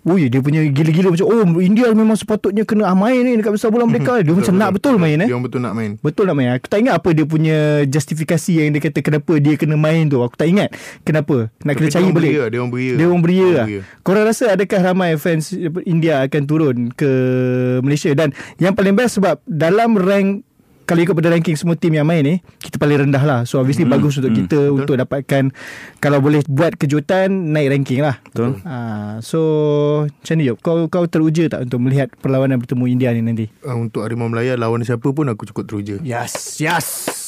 Ui, dia punya gila-gila macam Oh India memang sepatutnya Kena ah, main ni Dekat Pesta Bola Merdeka Dia macam nak betul main eh? Dia betul nak main. Betul nak main. Aku tak ingat apa dia punya Justifikasi yang dia kata Kenapa dia kena main tu. Aku tak ingat Kenapa. Nak kena Tapi cari dia orang balik. dia orang beria. Dia orang beria Dia lah. orang beria. Korang rasa adakah ramai fans India akan turun ke Malaysia? Dan yang paling best sebab Dalam rank kalau ikut pada ranking semua tim yang main ni kita paling rendah lah. So obviously hmm, bagus untuk hmm, kita betul. untuk dapatkan kalau boleh buat kejutan naik ranking lah. Betul. ha, so macam ni Yop. Kau, kau teruja tak untuk melihat perlawanan bertemu India ni nanti? Uh, untuk Harimau Melaya lawan siapa pun aku cukup teruja. yes yes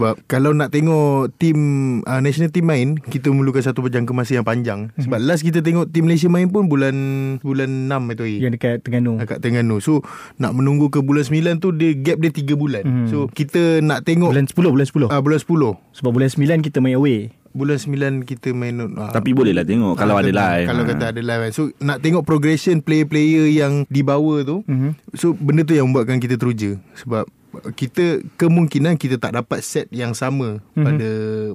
Sebab kalau nak tengok tim uh, national team main, kita memerlukan satu berjangka masa yang panjang. Mhm. Sebab last kita tengok tim Malaysia main pun bulan bulan 6 itu. yang dekat Terengganu. Dekat Terengganu. So nak menunggu ke bulan 9 tu Dia gap dia 3 bulan. Mhm. So kita nak tengok bulan 10 bulan 10 uh, Bulan 10 sebab bulan 9 kita main away. Bulan 9 kita main uh, Tapi boleh lah tengok Kalau ada live. Kalau kata ada live. So nak tengok progression Player-player yang dibawa tu. Mhm. So benda tu yang membuatkan kita teruja. Sebab kita kemungkinan kita tak dapat set yang sama mm-hmm. pada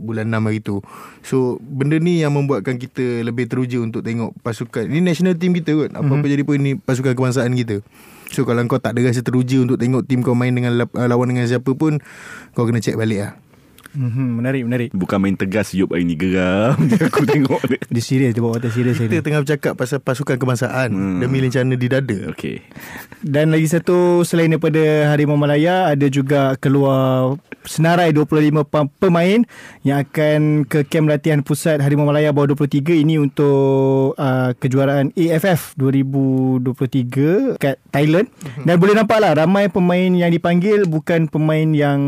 bulan 6 hari tu. So benda ni yang membuatkan kita lebih teruja untuk tengok pasukan. Ini national team kita kot. Apa-apa mm-hmm. jadi pun ini pasukan kebangsaan kita. So kalau kau tak ada rasa teruja untuk tengok tim kau main dengan lawan dengan siapa pun kau kena check balik lah. Mhm, menarik menarik. Bukan main tegas Yop hari ni Geram. Aku tengok dia. Dia serius dia bawa watak serius hari Kita ni. tengah bercakap pasal pasukan kebangsaan. Hmm. demi lencana di dada. Okay. Dan lagi satu selain daripada Harimau Malaya ada juga keluar senarai 25 pem- pemain yang akan ke kem latihan pusat Harimau Malaya bawah 23 ini untuk uh, kejuaraan AFF 2023 kat Thailand. Dan boleh nampak lah ramai pemain yang dipanggil bukan pemain yang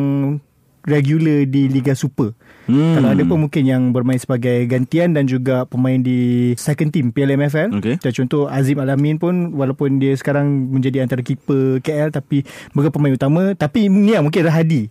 regular di Liga Super. Hmm. Kalau ada pun mungkin yang bermain sebagai gantian dan juga pemain di second team PLMFL. Macam contoh Azim Alamin pun walaupun dia sekarang menjadi antara keeper KL tapi bukan pemain utama tapi ni lah mungkin Rahadi.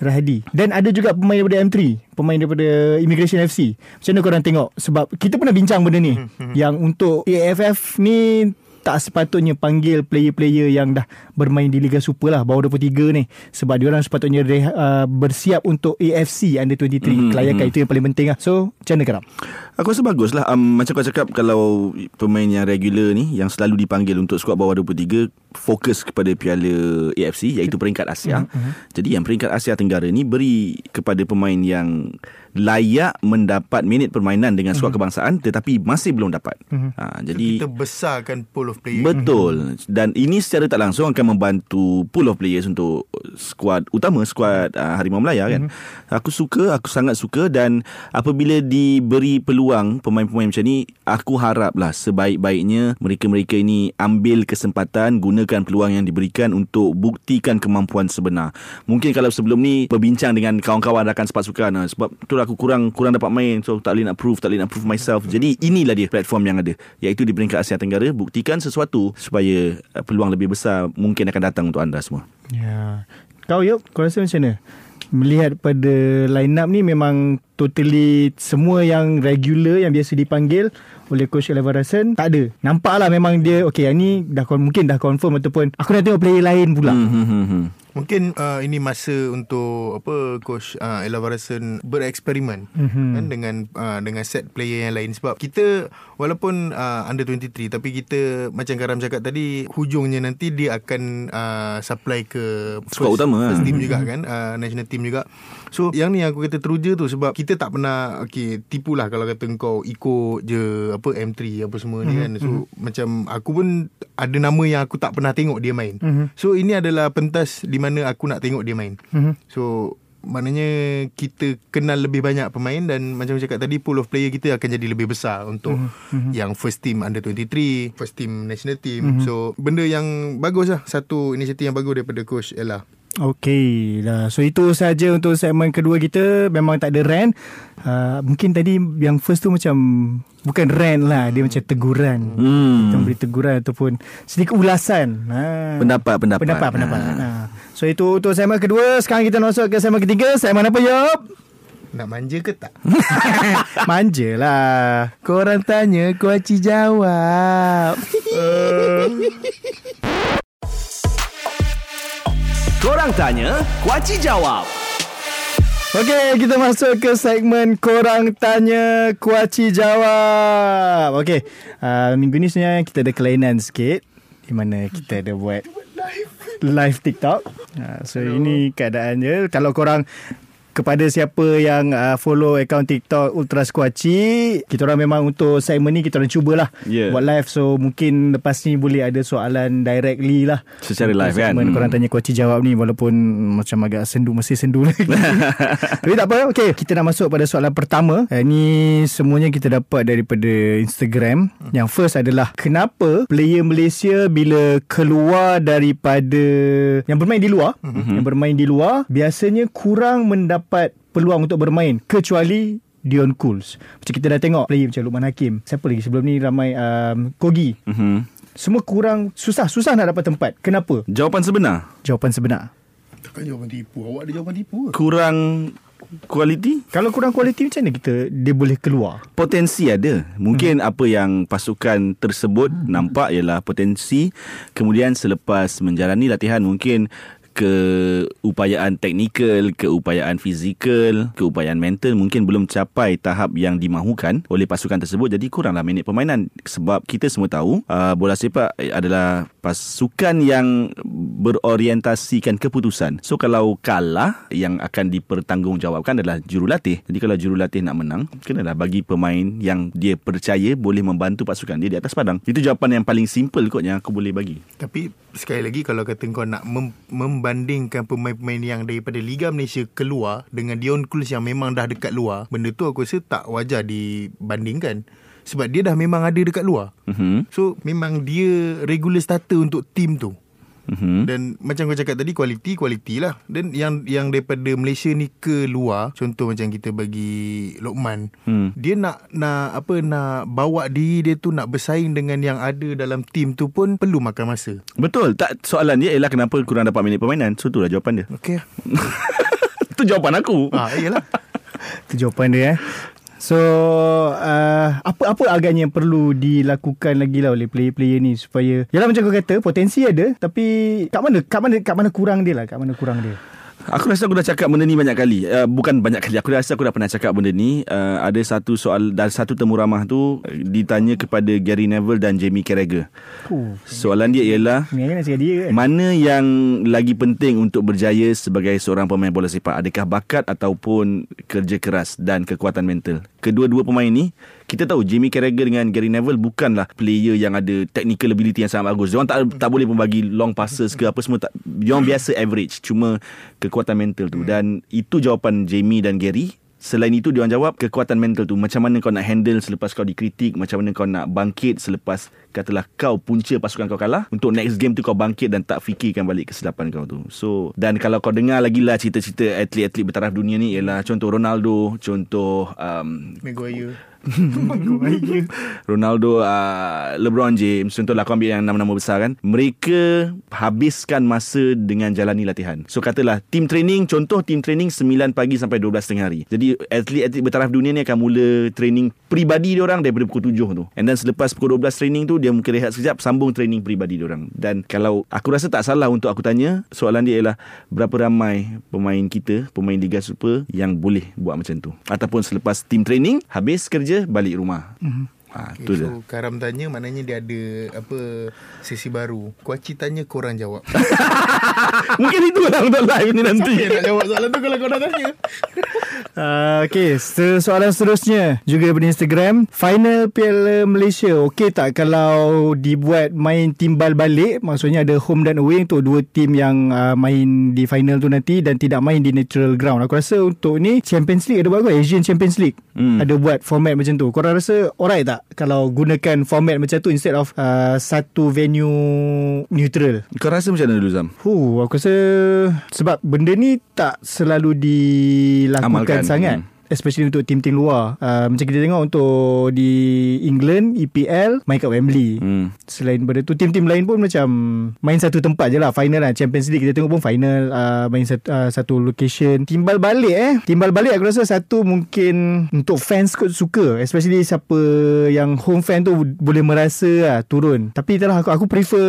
Rahadi. Dan ada juga pemain daripada M3, pemain daripada Immigration FC. Macam mana korang tengok? Sebab kita pernah bincang benda ni yang untuk AFF ni tak sepatutnya panggil player-player yang dah bermain di Liga Super lah bawah 23 ni sebab diorang sepatutnya reha, uh, bersiap untuk AFC Under 23 mm-hmm. kelayakan itu yang paling penting lah so macam mana kerap? Aku rasa bagus lah um, Macam kau cakap Kalau pemain yang regular ni Yang selalu dipanggil Untuk skuad bawah 23 Fokus kepada Piala AFC Iaitu peringkat Asia mm-hmm. Jadi yang peringkat Asia Tenggara ni Beri kepada pemain yang Layak mendapat minit permainan Dengan skuad mm-hmm. kebangsaan Tetapi masih belum dapat mm-hmm. ha, Jadi Kita besarkan pool of player. Betul Dan ini secara tak langsung Akan membantu Pool of players Untuk skuad utama Skuad uh, Harimau Melaya kan mm-hmm. Aku suka Aku sangat suka Dan apabila diberi peluang Pemain-pemain macam ni Aku haraplah Sebaik-baiknya Mereka-mereka ini Ambil kesempatan Gunakan peluang yang diberikan Untuk buktikan kemampuan sebenar Mungkin kalau sebelum ni Berbincang dengan kawan-kawan Rakan sepak sukan ah, Sebab tu aku kurang Kurang dapat main So tak boleh nak prove Tak boleh nak prove myself Jadi inilah dia platform yang ada Iaitu di peringkat Asia Tenggara Buktikan sesuatu Supaya uh, peluang lebih besar Mungkin akan datang untuk anda semua Ya. Kau Yop, kau rasa macam mana? Melihat pada line up ni memang totally semua yang regular yang biasa dipanggil oleh coach Elva Rasen tak ada. Nampak lah memang dia okay yang ni dah mungkin dah confirm ataupun aku nak tengok player lain pula. hmm, hmm, hmm, hmm. Mungkin uh, ini masa untuk apa coach uh, Ella Varasen bereksperimen Mhm. mm-hmm. kan dengan uh, dengan set player yang lain sebab kita walaupun uh, under 23 tapi kita macam Karam cakap tadi hujungnya nanti dia akan uh, supply ke Squad utama lah. first team juga kan uh, national team juga. So yang ni aku kata teruja tu sebab kita tak pernah okey tipulah kalau kata kau ikut je apa M3 apa semua ni kan. So macam aku pun ada nama yang aku tak pernah tengok dia main. Mhm. So ini adalah pentas di mana aku nak tengok dia main. Mhm. So maknanya kita kenal lebih banyak pemain dan macam cakap tadi pool of player kita akan jadi lebih besar untuk mm-hmm. yang first team under 23, first team national team. Mm-hmm. So benda yang bagus lah satu inisiatif yang bagus daripada coach Ella. Okey dah. So itu saja untuk segmen kedua kita. Memang tak ada rant. Uh, mungkin tadi yang first tu macam bukan rant lah. Dia macam teguran. Hmm. Kita beri teguran ataupun sedikit ulasan. Ha. Pendapat, pendapat. Pendapat, pendapat. Ha. Ha. So itu untuk segmen kedua. Sekarang kita masuk ke segmen ketiga. Segmen apa, Yop? Nak manja ke tak? Manja lah. Korang tanya, kuaci jawab. Korang tanya, Kuaci jawab. Okey, kita masuk ke segmen Korang Tanya Kuaci Jawab. Okey, uh, minggu ni sebenarnya kita ada kelainan sikit. Di mana kita ada buat live TikTok. Uh, so, Hello. ini keadaannya. Kalau korang kepada siapa yang uh, follow akaun TikTok Ultra Squatchy, kita orang memang untuk segmen ni kita orang cubalah Yeah. buat live. So mungkin lepas ni boleh ada soalan directly lah. Secara live kan? segmen Korang Hmm. tanya Kuaci jawab ni walaupun macam agak sendu masih sendu lagi. Tapi tak apa. Okey, kita nak masuk pada soalan pertama. Eh, ni semuanya kita dapat daripada Instagram. Yang first adalah kenapa player Malaysia bila keluar daripada yang bermain di luar, mm-hmm. yang bermain di luar biasanya kurang mendapat peluang untuk bermain kecuali Dion Cools. Macam kita dah tengok player macam Lukman Hakim. Siapa lagi sebelum ni ramai um, Kogi. Mhm. Semua kurang susah susah nak dapat tempat. Kenapa? Jawapan sebenar Jawapan sebenar. Takkan jawapan tipu. Awak ada jawapan tipu ke? Kurang kualiti Kalau kurang kualiti macam mana kita dia boleh keluar? Potensi ada Mungkin hmm. apa yang pasukan tersebut hmm. nampak ialah potensi Kemudian selepas menjalani latihan mungkin keupayaan teknikal, keupayaan fizikal, keupayaan mental mungkin belum capai tahap yang dimahukan oleh pasukan tersebut jadi kuranglah minit permainan sebab kita semua tahu uh, bola sepak adalah pasukan yang berorientasikan keputusan. So kalau kalah yang akan dipertanggungjawabkan adalah jurulatih. Jadi kalau jurulatih nak menang, kenalah bagi pemain yang dia percaya boleh membantu pasukan dia di atas padang. Itu jawapan yang paling simple kot yang aku boleh bagi. Tapi sekali lagi kalau kata kau nak mem- membandingkan pemain-pemain yang daripada Liga Malaysia keluar dengan Dion Kuls yang memang dah dekat luar, benda tu aku rasa tak wajar dibandingkan. Sebab dia dah memang ada dekat luar. Mhm. So memang dia regular starter untuk tim tu. Mhm. Dan macam kau cakap tadi Kualiti Kualiti lah Dan yang yang daripada Malaysia ni ke luar Contoh macam kita bagi Lokman Hmm. Dia nak nak apa nak bawa diri dia tu nak bersaing dengan yang ada dalam tim tu pun perlu makan masa. Betul. Tak soalan dia ialah kenapa kurang dapat minit permainan. So itulah jawapan dia. Okey. Itu jawapan aku. ah, iyalah. Itu jawapan dia eh. So uh, apa apa agaknya yang perlu dilakukan lagi lah oleh player-player ni supaya Yalah macam kau kata potensi ada tapi kat mana kat mana kat mana kurang dia lah kat mana kurang dia. Aku rasa aku dah cakap benda ni banyak kali. Uh, bukan banyak kali. Aku rasa aku dah pernah cakap benda ni. Uh, ada satu soal dan satu temu ramah tu ditanya kepada Gary Neville dan Jamie Carragher. Soalan dia ialah dia kan. mana yang lagi penting untuk berjaya sebagai seorang pemain bola sepak? Adakah bakat ataupun kerja keras dan kekuatan mental? Kedua-dua pemain ni kita tahu Jamie Carragher dengan Gary Neville bukanlah player yang ada technical ability yang sangat bagus. Diorang tak tak boleh pun bagi long passes ke apa semua tak. Diorang biasa average. Cuma kekuatan mental tu dan itu jawapan Jamie dan Gary. Selain itu dia orang jawab kekuatan mental tu macam mana kau nak handle selepas kau dikritik, macam mana kau nak bangkit selepas katalah kau punca pasukan kau kalah untuk next game tu kau bangkit dan tak fikirkan balik kesilapan kau tu. So dan kalau kau dengar lagi lah cerita-cerita atlet-atlet bertaraf dunia ni ialah contoh Ronaldo, contoh um, Maguire. Ronaldo, uh, LeBron James, contohlah kau ambil yang nama-nama besar kan. Mereka habiskan masa dengan jalani latihan. So katalah team training, contoh team training 9 pagi sampai 12 tengah hari. Jadi atlet-atlet bertaraf dunia ni akan mula training peribadi orang daripada pukul 7 tu. And then selepas pukul 12 training tu dia mungkin rehat sekejap sambung training peribadi orang. Dan kalau aku rasa tak salah untuk aku tanya, soalan dia ialah berapa ramai pemain kita, pemain Liga Super yang boleh buat macam tu. Ataupun selepas team training habis kerja balik rumah. Mm-hmm. Ha, Okay, tu so Karam tanya maknanya dia ada apa sesi baru. Kuaci tanya korang jawab. Mungkin itu lah untuk live ni nanti. Siapa nak jawab soalan tu kalau kau dah tanya? Uh, okay, soalan seterusnya juga daripada Instagram. Final Piala Malaysia, okay tak kalau dibuat main timbal balik? Maksudnya ada home dan away untuk dua tim yang uh, main di final tu nanti dan tidak main di neutral ground. Aku rasa untuk ni Champions League ada buat kot, Asian Champions League. Hmm. Ada buat format macam tu. Korang rasa alright tak kalau gunakan format macam tu instead of uh, satu venue neutral? Kau rasa macam mana dulu Zam? Huh, aku rasa sebab benda ni tak selalu dilakukan Amalkan. sangat. Hmm. Especially untuk tim-tim luar. Uh, Macam kita tengok untuk Di England EPL Main kat Wembley. Hmm. Selain daripada tu Tim-tim lain pun macam Main satu tempat je lah. Final lah Champions League kita tengok pun final. Uh, Main satu, uh, satu location. Timbal balik eh. Timbal balik aku rasa Satu mungkin Untuk fans kot suka. Especially siapa Yang home fan tu Boleh merasa lah Turun. Tapi itulah aku, aku prefer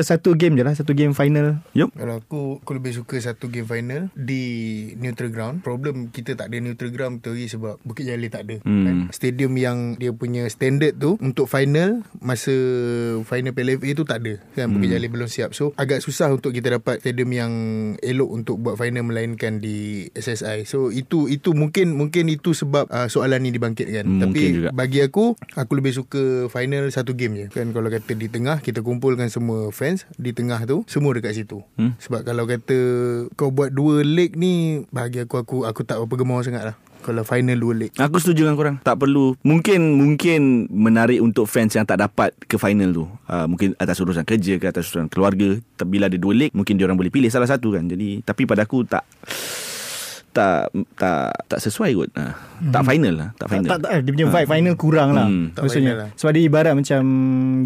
Satu game je lah Satu game final. Yup. Kalau aku Aku lebih suka satu game final Di neutral ground. Problem kita tak ada neutral ground Lagi sebab Bukit Jalil tak ada Hmm. kan? Stadium yang Dia punya standard tu Untuk final Masa Final PLFA tu tak ada kan Bukit Jalil belum siap So agak susah untuk kita dapat Stadium yang Elok untuk buat final Melainkan di SSI So itu Itu mungkin Mungkin itu sebab uh, Soalan ni dibangkitkan Hmm, Tapi mungkin juga. bagi aku Aku lebih suka Final satu game je Kan kalau kata di tengah Kita kumpulkan semua fans Di tengah tu Semua dekat situ Hmm. Sebab kalau kata Kau buat dua leg ni Bagi aku Aku aku tak berapa gemar sangat lah Kalau final dua leg. Aku setuju dengan korang. Tak perlu. Mungkin Mungkin menarik untuk fans yang tak dapat Ke final tu. Uh, Mungkin atas urusan kerja ke Atas urusan keluarga. Bila ada dua leg Mungkin diorang boleh pilih salah satu kan. Jadi Tapi pada aku tak tak tak tak sesuai kot. Ha. Tak final lah, tak tak, final. tak, tak, dia punya vibe final kurang lah. Hmm, tak Maksudnya final lah. Sebab dia ibarat macam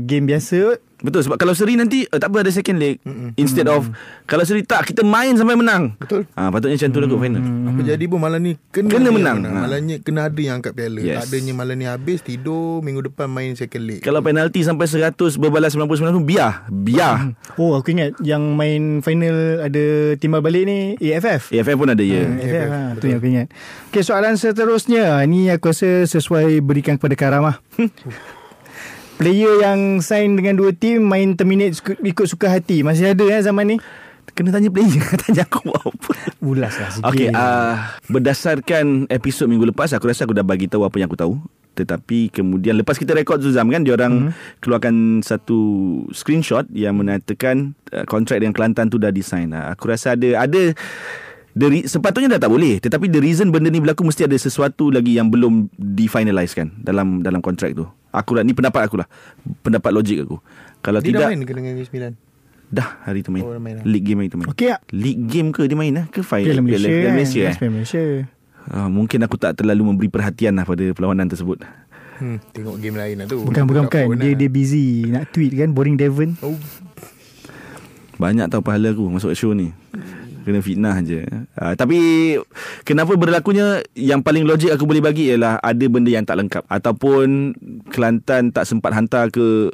Game biasa Betul sebab kalau seri nanti uh, tak apa ada second leg Mm-mm. instead of kalau seri tak kita main sampai menang. Betul Ah patutnya macam tu lah kot final. Apa jadi pun malam ni Kena, Kena yang menang. Ha. Malangnya kena ada yang angkat piala Yes. Tak adanya malam ni habis Tidur Minggu depan main second leg Kalau penalti sampai 100 berbalas 99 tu biar, biar. Oh aku ingat Yang main final Ada timbal balik ni AFF AFF pun ada ya. AFF, AFF, ha, tu betul. yang aku ingat Okay soalan seterusnya Ni aku rasa sesuai Berikan kepada Karamah Player yang sign dengan dua tim Main terminate ikut suka hati Masih ada eh zaman ni Kena tanya player Tanya aku buat apa Ulas lah sikit Okey, uh, berdasarkan episod minggu lepas aku rasa aku dah bagi tahu apa yang aku tahu. Tetapi kemudian lepas kita rekod Zuzam kan dia orang hmm. keluarkan satu screenshot yang menatakan uh, kontrak dengan Kelantan tu dah design. Uh, aku rasa ada ada the re- sepatutnya dah tak boleh tetapi the reason benda ni berlaku mesti ada sesuatu lagi yang belum difinalize kan dalam dalam kontrak tu. Aku lah ni pendapat aku lah. Pendapat logik aku. Kalau Dia dah tidak main ke dengan Negeri Sembilan Dah hari tu main. Oh, main dah. League game hari tu main. Okey tak? League game ke dia main lah? Ke final? Piala Malaysia Piala kan Malaysia eh? Piala Malaysia Uh, mungkin aku tak terlalu memberi perhatian lah pada perlawanan tersebut. hmm, Tengok game lain lah tu Bukan bukan bukan Dia lah. dia busy Nak tweet kan Boring Devon Oh, Banyak tahu pahala aku masuk show ni. Kena fitnah je. Uh, tapi kenapa berlakunya? Yang paling logik aku boleh bagi ialah ada benda yang tak lengkap. Ataupun Kelantan tak sempat hantar ke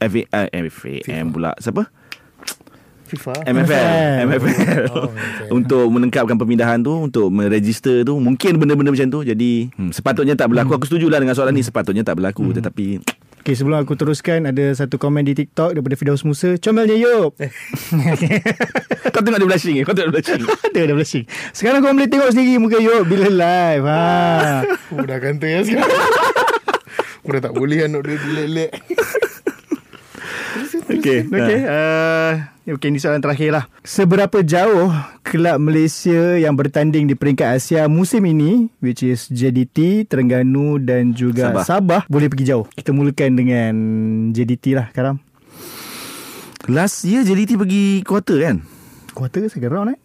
FA, uh, FAM pula. Siapa? FIFA. MFL MFL Oh, MFL. Untuk menengkapkan pemindahan tu Untuk meregister tu Mungkin benda-benda macam tu. Jadi hmm, Sepatutnya tak berlaku. Aku setuju lah dengan soalan ni. Sepatutnya tak berlaku. Tetapi Okay sebelum aku teruskan Ada satu komen di TikTok Daripada Fidaus Musa. Comelnya Yop! Kau tengok dia blushing eh? Kau tengok dia blushing? Ada dah blushing. Sekarang kau boleh tengok sendiri Muka Yop Bila live ha. Oh, dah kanta ya sekarang. Aku dah tak boleh anak dia lelek Okay Okay uh, Okay ni soalan terakhir lah. Seberapa jauh Kelab Malaysia Yang bertanding di peringkat Asia Musim ini Which is JDT Terengganu Dan juga Sabah. Sabah, Boleh pergi jauh? Kita mulakan dengan JDT lah Karam. Last year JDT pergi quarter kan? Quarter ke second round eh?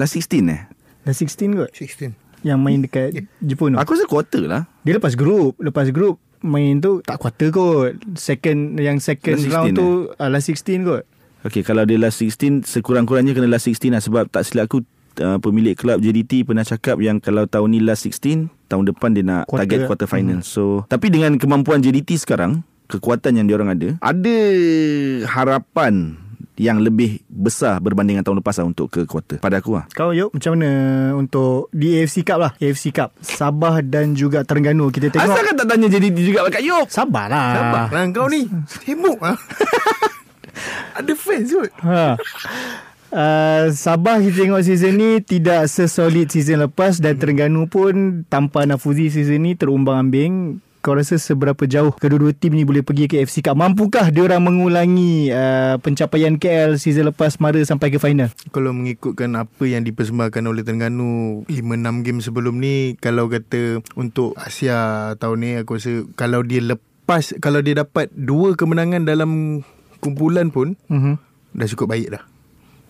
Last 16 eh? Dah 16 kot? 16 Yang main dekat Jepun tu? Aku rasa quarter lah. Dia lepas grup. Lepas grup Main tu Tak quarter kot. Second Yang second Last 16 round tu uh, Last 16 kot. Okay kalau dia last 16 Sekurang-kurangnya kena last 16 lah Sebab tak silap aku uh, Pemilik kelab JDT pernah cakap Yang kalau tahun ni last 16 Tahun depan dia nak Quarter, target eh? quarter final. So Tapi dengan kemampuan JDT sekarang Kekuatan yang diorang ada Ada harapan yang lebih besar berbanding dengan tahun lepas lah untuk ke quarter pada aku lah. Kau Yop Macam mana Untuk Di AFC Cup lah? AFC Cup. Sabah dan juga Terengganu. Kita tengok. Asal kan tak tanya JDT juga kat Yop? Sabar lah. Sabar. Lah kau ni Sibuk lah. Ada fans kot. Ha. Uh, Sabah kita tengok season ni Tidak sesolid season lepas Dan Terengganu pun Tanpa Nafuzi season ni Terumbang ambing kau rasa seberapa jauh kedua-dua tim ni boleh pergi ke FC Cup? Mampukah diorang mengulangi uh, pencapaian KL season lepas mara sampai ke final? Kalau mengikutkan apa yang dipersembahkan oleh Terengganu 5-6 game sebelum ni Kalau kata untuk Asia tahun ni Aku rasa kalau dia lepas Kalau dia dapat dua kemenangan dalam kumpulan pun Uh-huh. Dah cukup baik dah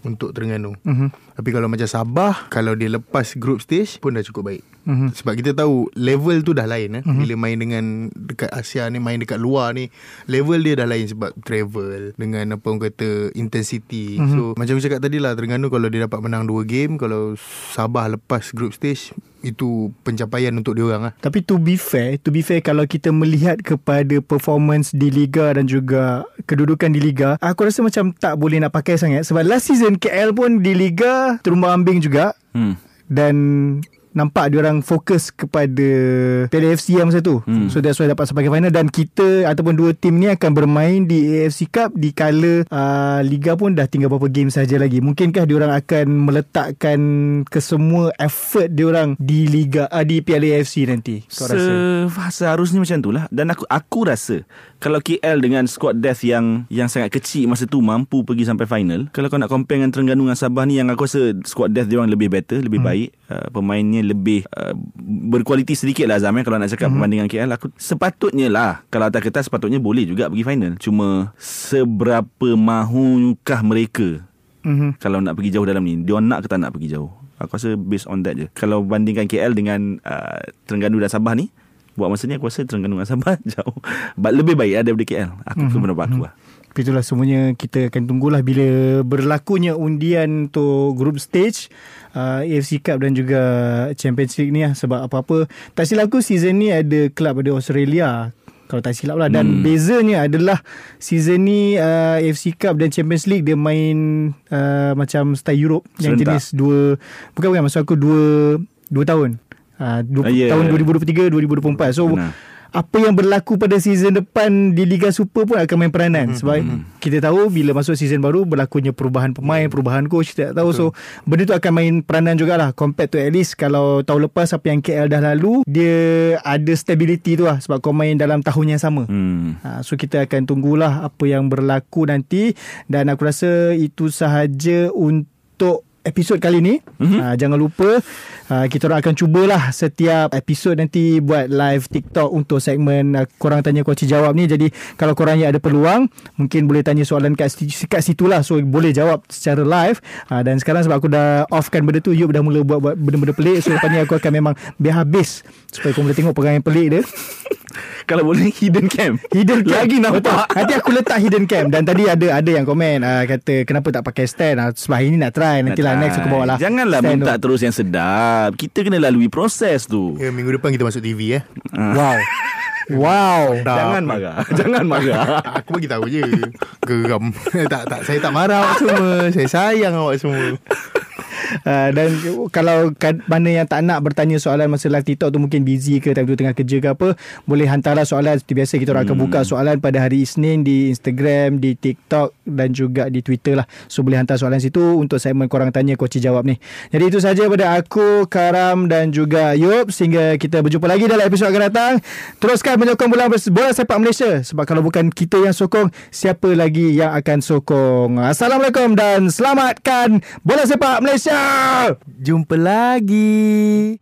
Untuk Terengganu Uh-huh. Tapi kalau macam Sabah Kalau dia lepas group stage pun dah cukup baik Uh-huh. Sebab kita tahu level tu dah lain eh. Uh-huh. Bila main dengan dekat Asia ni main dekat luar ni level dia dah lain sebab travel dengan apa orang kata intensity. Uh-huh. So macam aku cakap tadi lah Terengganu kalau dia dapat menang 2 game kalau Sabah lepas group stage itu pencapaian untuk dia orang lah. Tapi to be fair, to be fair kalau kita melihat kepada performance di liga dan juga kedudukan di liga, aku rasa macam tak boleh nak pakai sangat sebab last season KL pun di liga terumbang ambing juga Hmm. dan nampak dia orang fokus kepada Piala AFC yang masa tu. Hmm. So that's why dapat sampai ke final dan kita ataupun dua tim ni akan bermain di AFC Cup di kala uh, liga pun dah tinggal beberapa game saja lagi. Mungkinkah dia orang akan meletakkan kesemua effort dia orang di liga uh, di Piala AFC nanti? Kau rasa? Se- seharusnya macam tu lah Dan aku aku rasa Kalau KL dengan squad depth yang Yang sangat kecil masa tu Mampu pergi sampai final Kalau kau nak compare dengan Terengganu dengan Sabah ni Yang aku rasa squad depth dia orang lebih better Lebih hmm. baik uh, Pemainnya lebih uh, Berkualiti sedikit lah Azam eh, Kalau nak cakap hmm. perbandingan KL aku Sepatutnya lah Kalau atas kertas sepatutnya boleh juga pergi final. Cuma Seberapa mahukah mereka? Mm-hmm. kalau nak pergi jauh dalam ni Dia nak ke tak nak pergi jauh? Aku rasa based on that je. Kalau bandingkan KL dengan uh, Terengganu dan Sabah ni Buat masa ni aku rasa Terengganu dan Sabah jauh. But lebih baik lah daripada KL Aku mm-hmm. pendapat aku lah Tapi itulah semuanya kita akan tunggulah bila berlakunya undian untuk group stage uh, AFC Cup dan juga Champions League ni lah sebab apa-apa tak silap aku season ni ada kelab ada Australia kalau tak silap lah dan hmm. bezanya adalah season ni uh, AFC Cup dan Champions League dia main uh, macam style Europe yang Serentak. jenis dua bukan bukan maksud aku dua dua tahun uh, dua, Ah, yeah. tahun 2023 2024 so Benar. Apa yang berlaku pada season depan di Liga Super pun akan main peranan mm-hmm. sebab kita tahu bila masuk season baru berlakunya perubahan pemain, perubahan coach kita tak tahu so benda tu akan main peranan jugalah compared to at least kalau tahun lepas apa yang KL dah lalu dia ada stability tu lah sebab kau main dalam tahun yang sama. hmm. Ha, so kita akan tunggulah apa yang berlaku nanti dan aku rasa itu sahaja untuk episod kali ni. Mm-hmm. Ha, jangan lupa uh, kita orang akan cubalah setiap episod nanti buat live TikTok untuk segmen uh, korang tanya kuaci jawab ni. Jadi kalau korang yang ada peluang mungkin boleh tanya soalan kat, situ- kat situ lah. So boleh jawab secara live. Uh, dan sekarang sebab aku dah offkan benda tu, Yub dah mula buat, buat benda-benda pelik. So lepas ni aku akan memang biar habis supaya kau boleh tengok perangai pelik dia. Kalau boleh hidden cam. Hidden cam Lagi nampak. Betul. Nanti aku letak hidden cam Dan tadi ada ada yang komen uh, Kata kenapa tak pakai stand uh, Sebab hari ni nak try Nantilah next aku bawa lah Janganlah stand minta tu. terus yang sedap. Kita kena lalui proses tu. Ya, minggu depan kita masuk TV eh. Wow Wow Tak. Jangan marah. Jangan marah. Aku bagi tahu je. Geram. tak tak saya tak marah awak semua. Saya sayang awak semua. Uh, dan kalau kad, mana yang tak nak bertanya soalan masa live TikTok tu mungkin busy ke time tu tengah kerja ke apa boleh hantarlah soalan seperti biasa. Kita orang akan Hmm. buka soalan pada hari Isnin di Instagram di TikTok dan juga di Twitter lah. So boleh hantar soalan situ untuk segmen korang tanya coach jawab ni. Jadi itu saja pada aku Karam dan juga Yop. Sehingga kita berjumpa lagi dalam episod akan datang. Teruskan menyokong bola, bola sepak Malaysia. Sebab kalau bukan kita yang sokong siapa lagi yang akan sokong? Assalamualaikum dan selamatkan bola sepak Malaysia Malaysia. Jumpa lagi.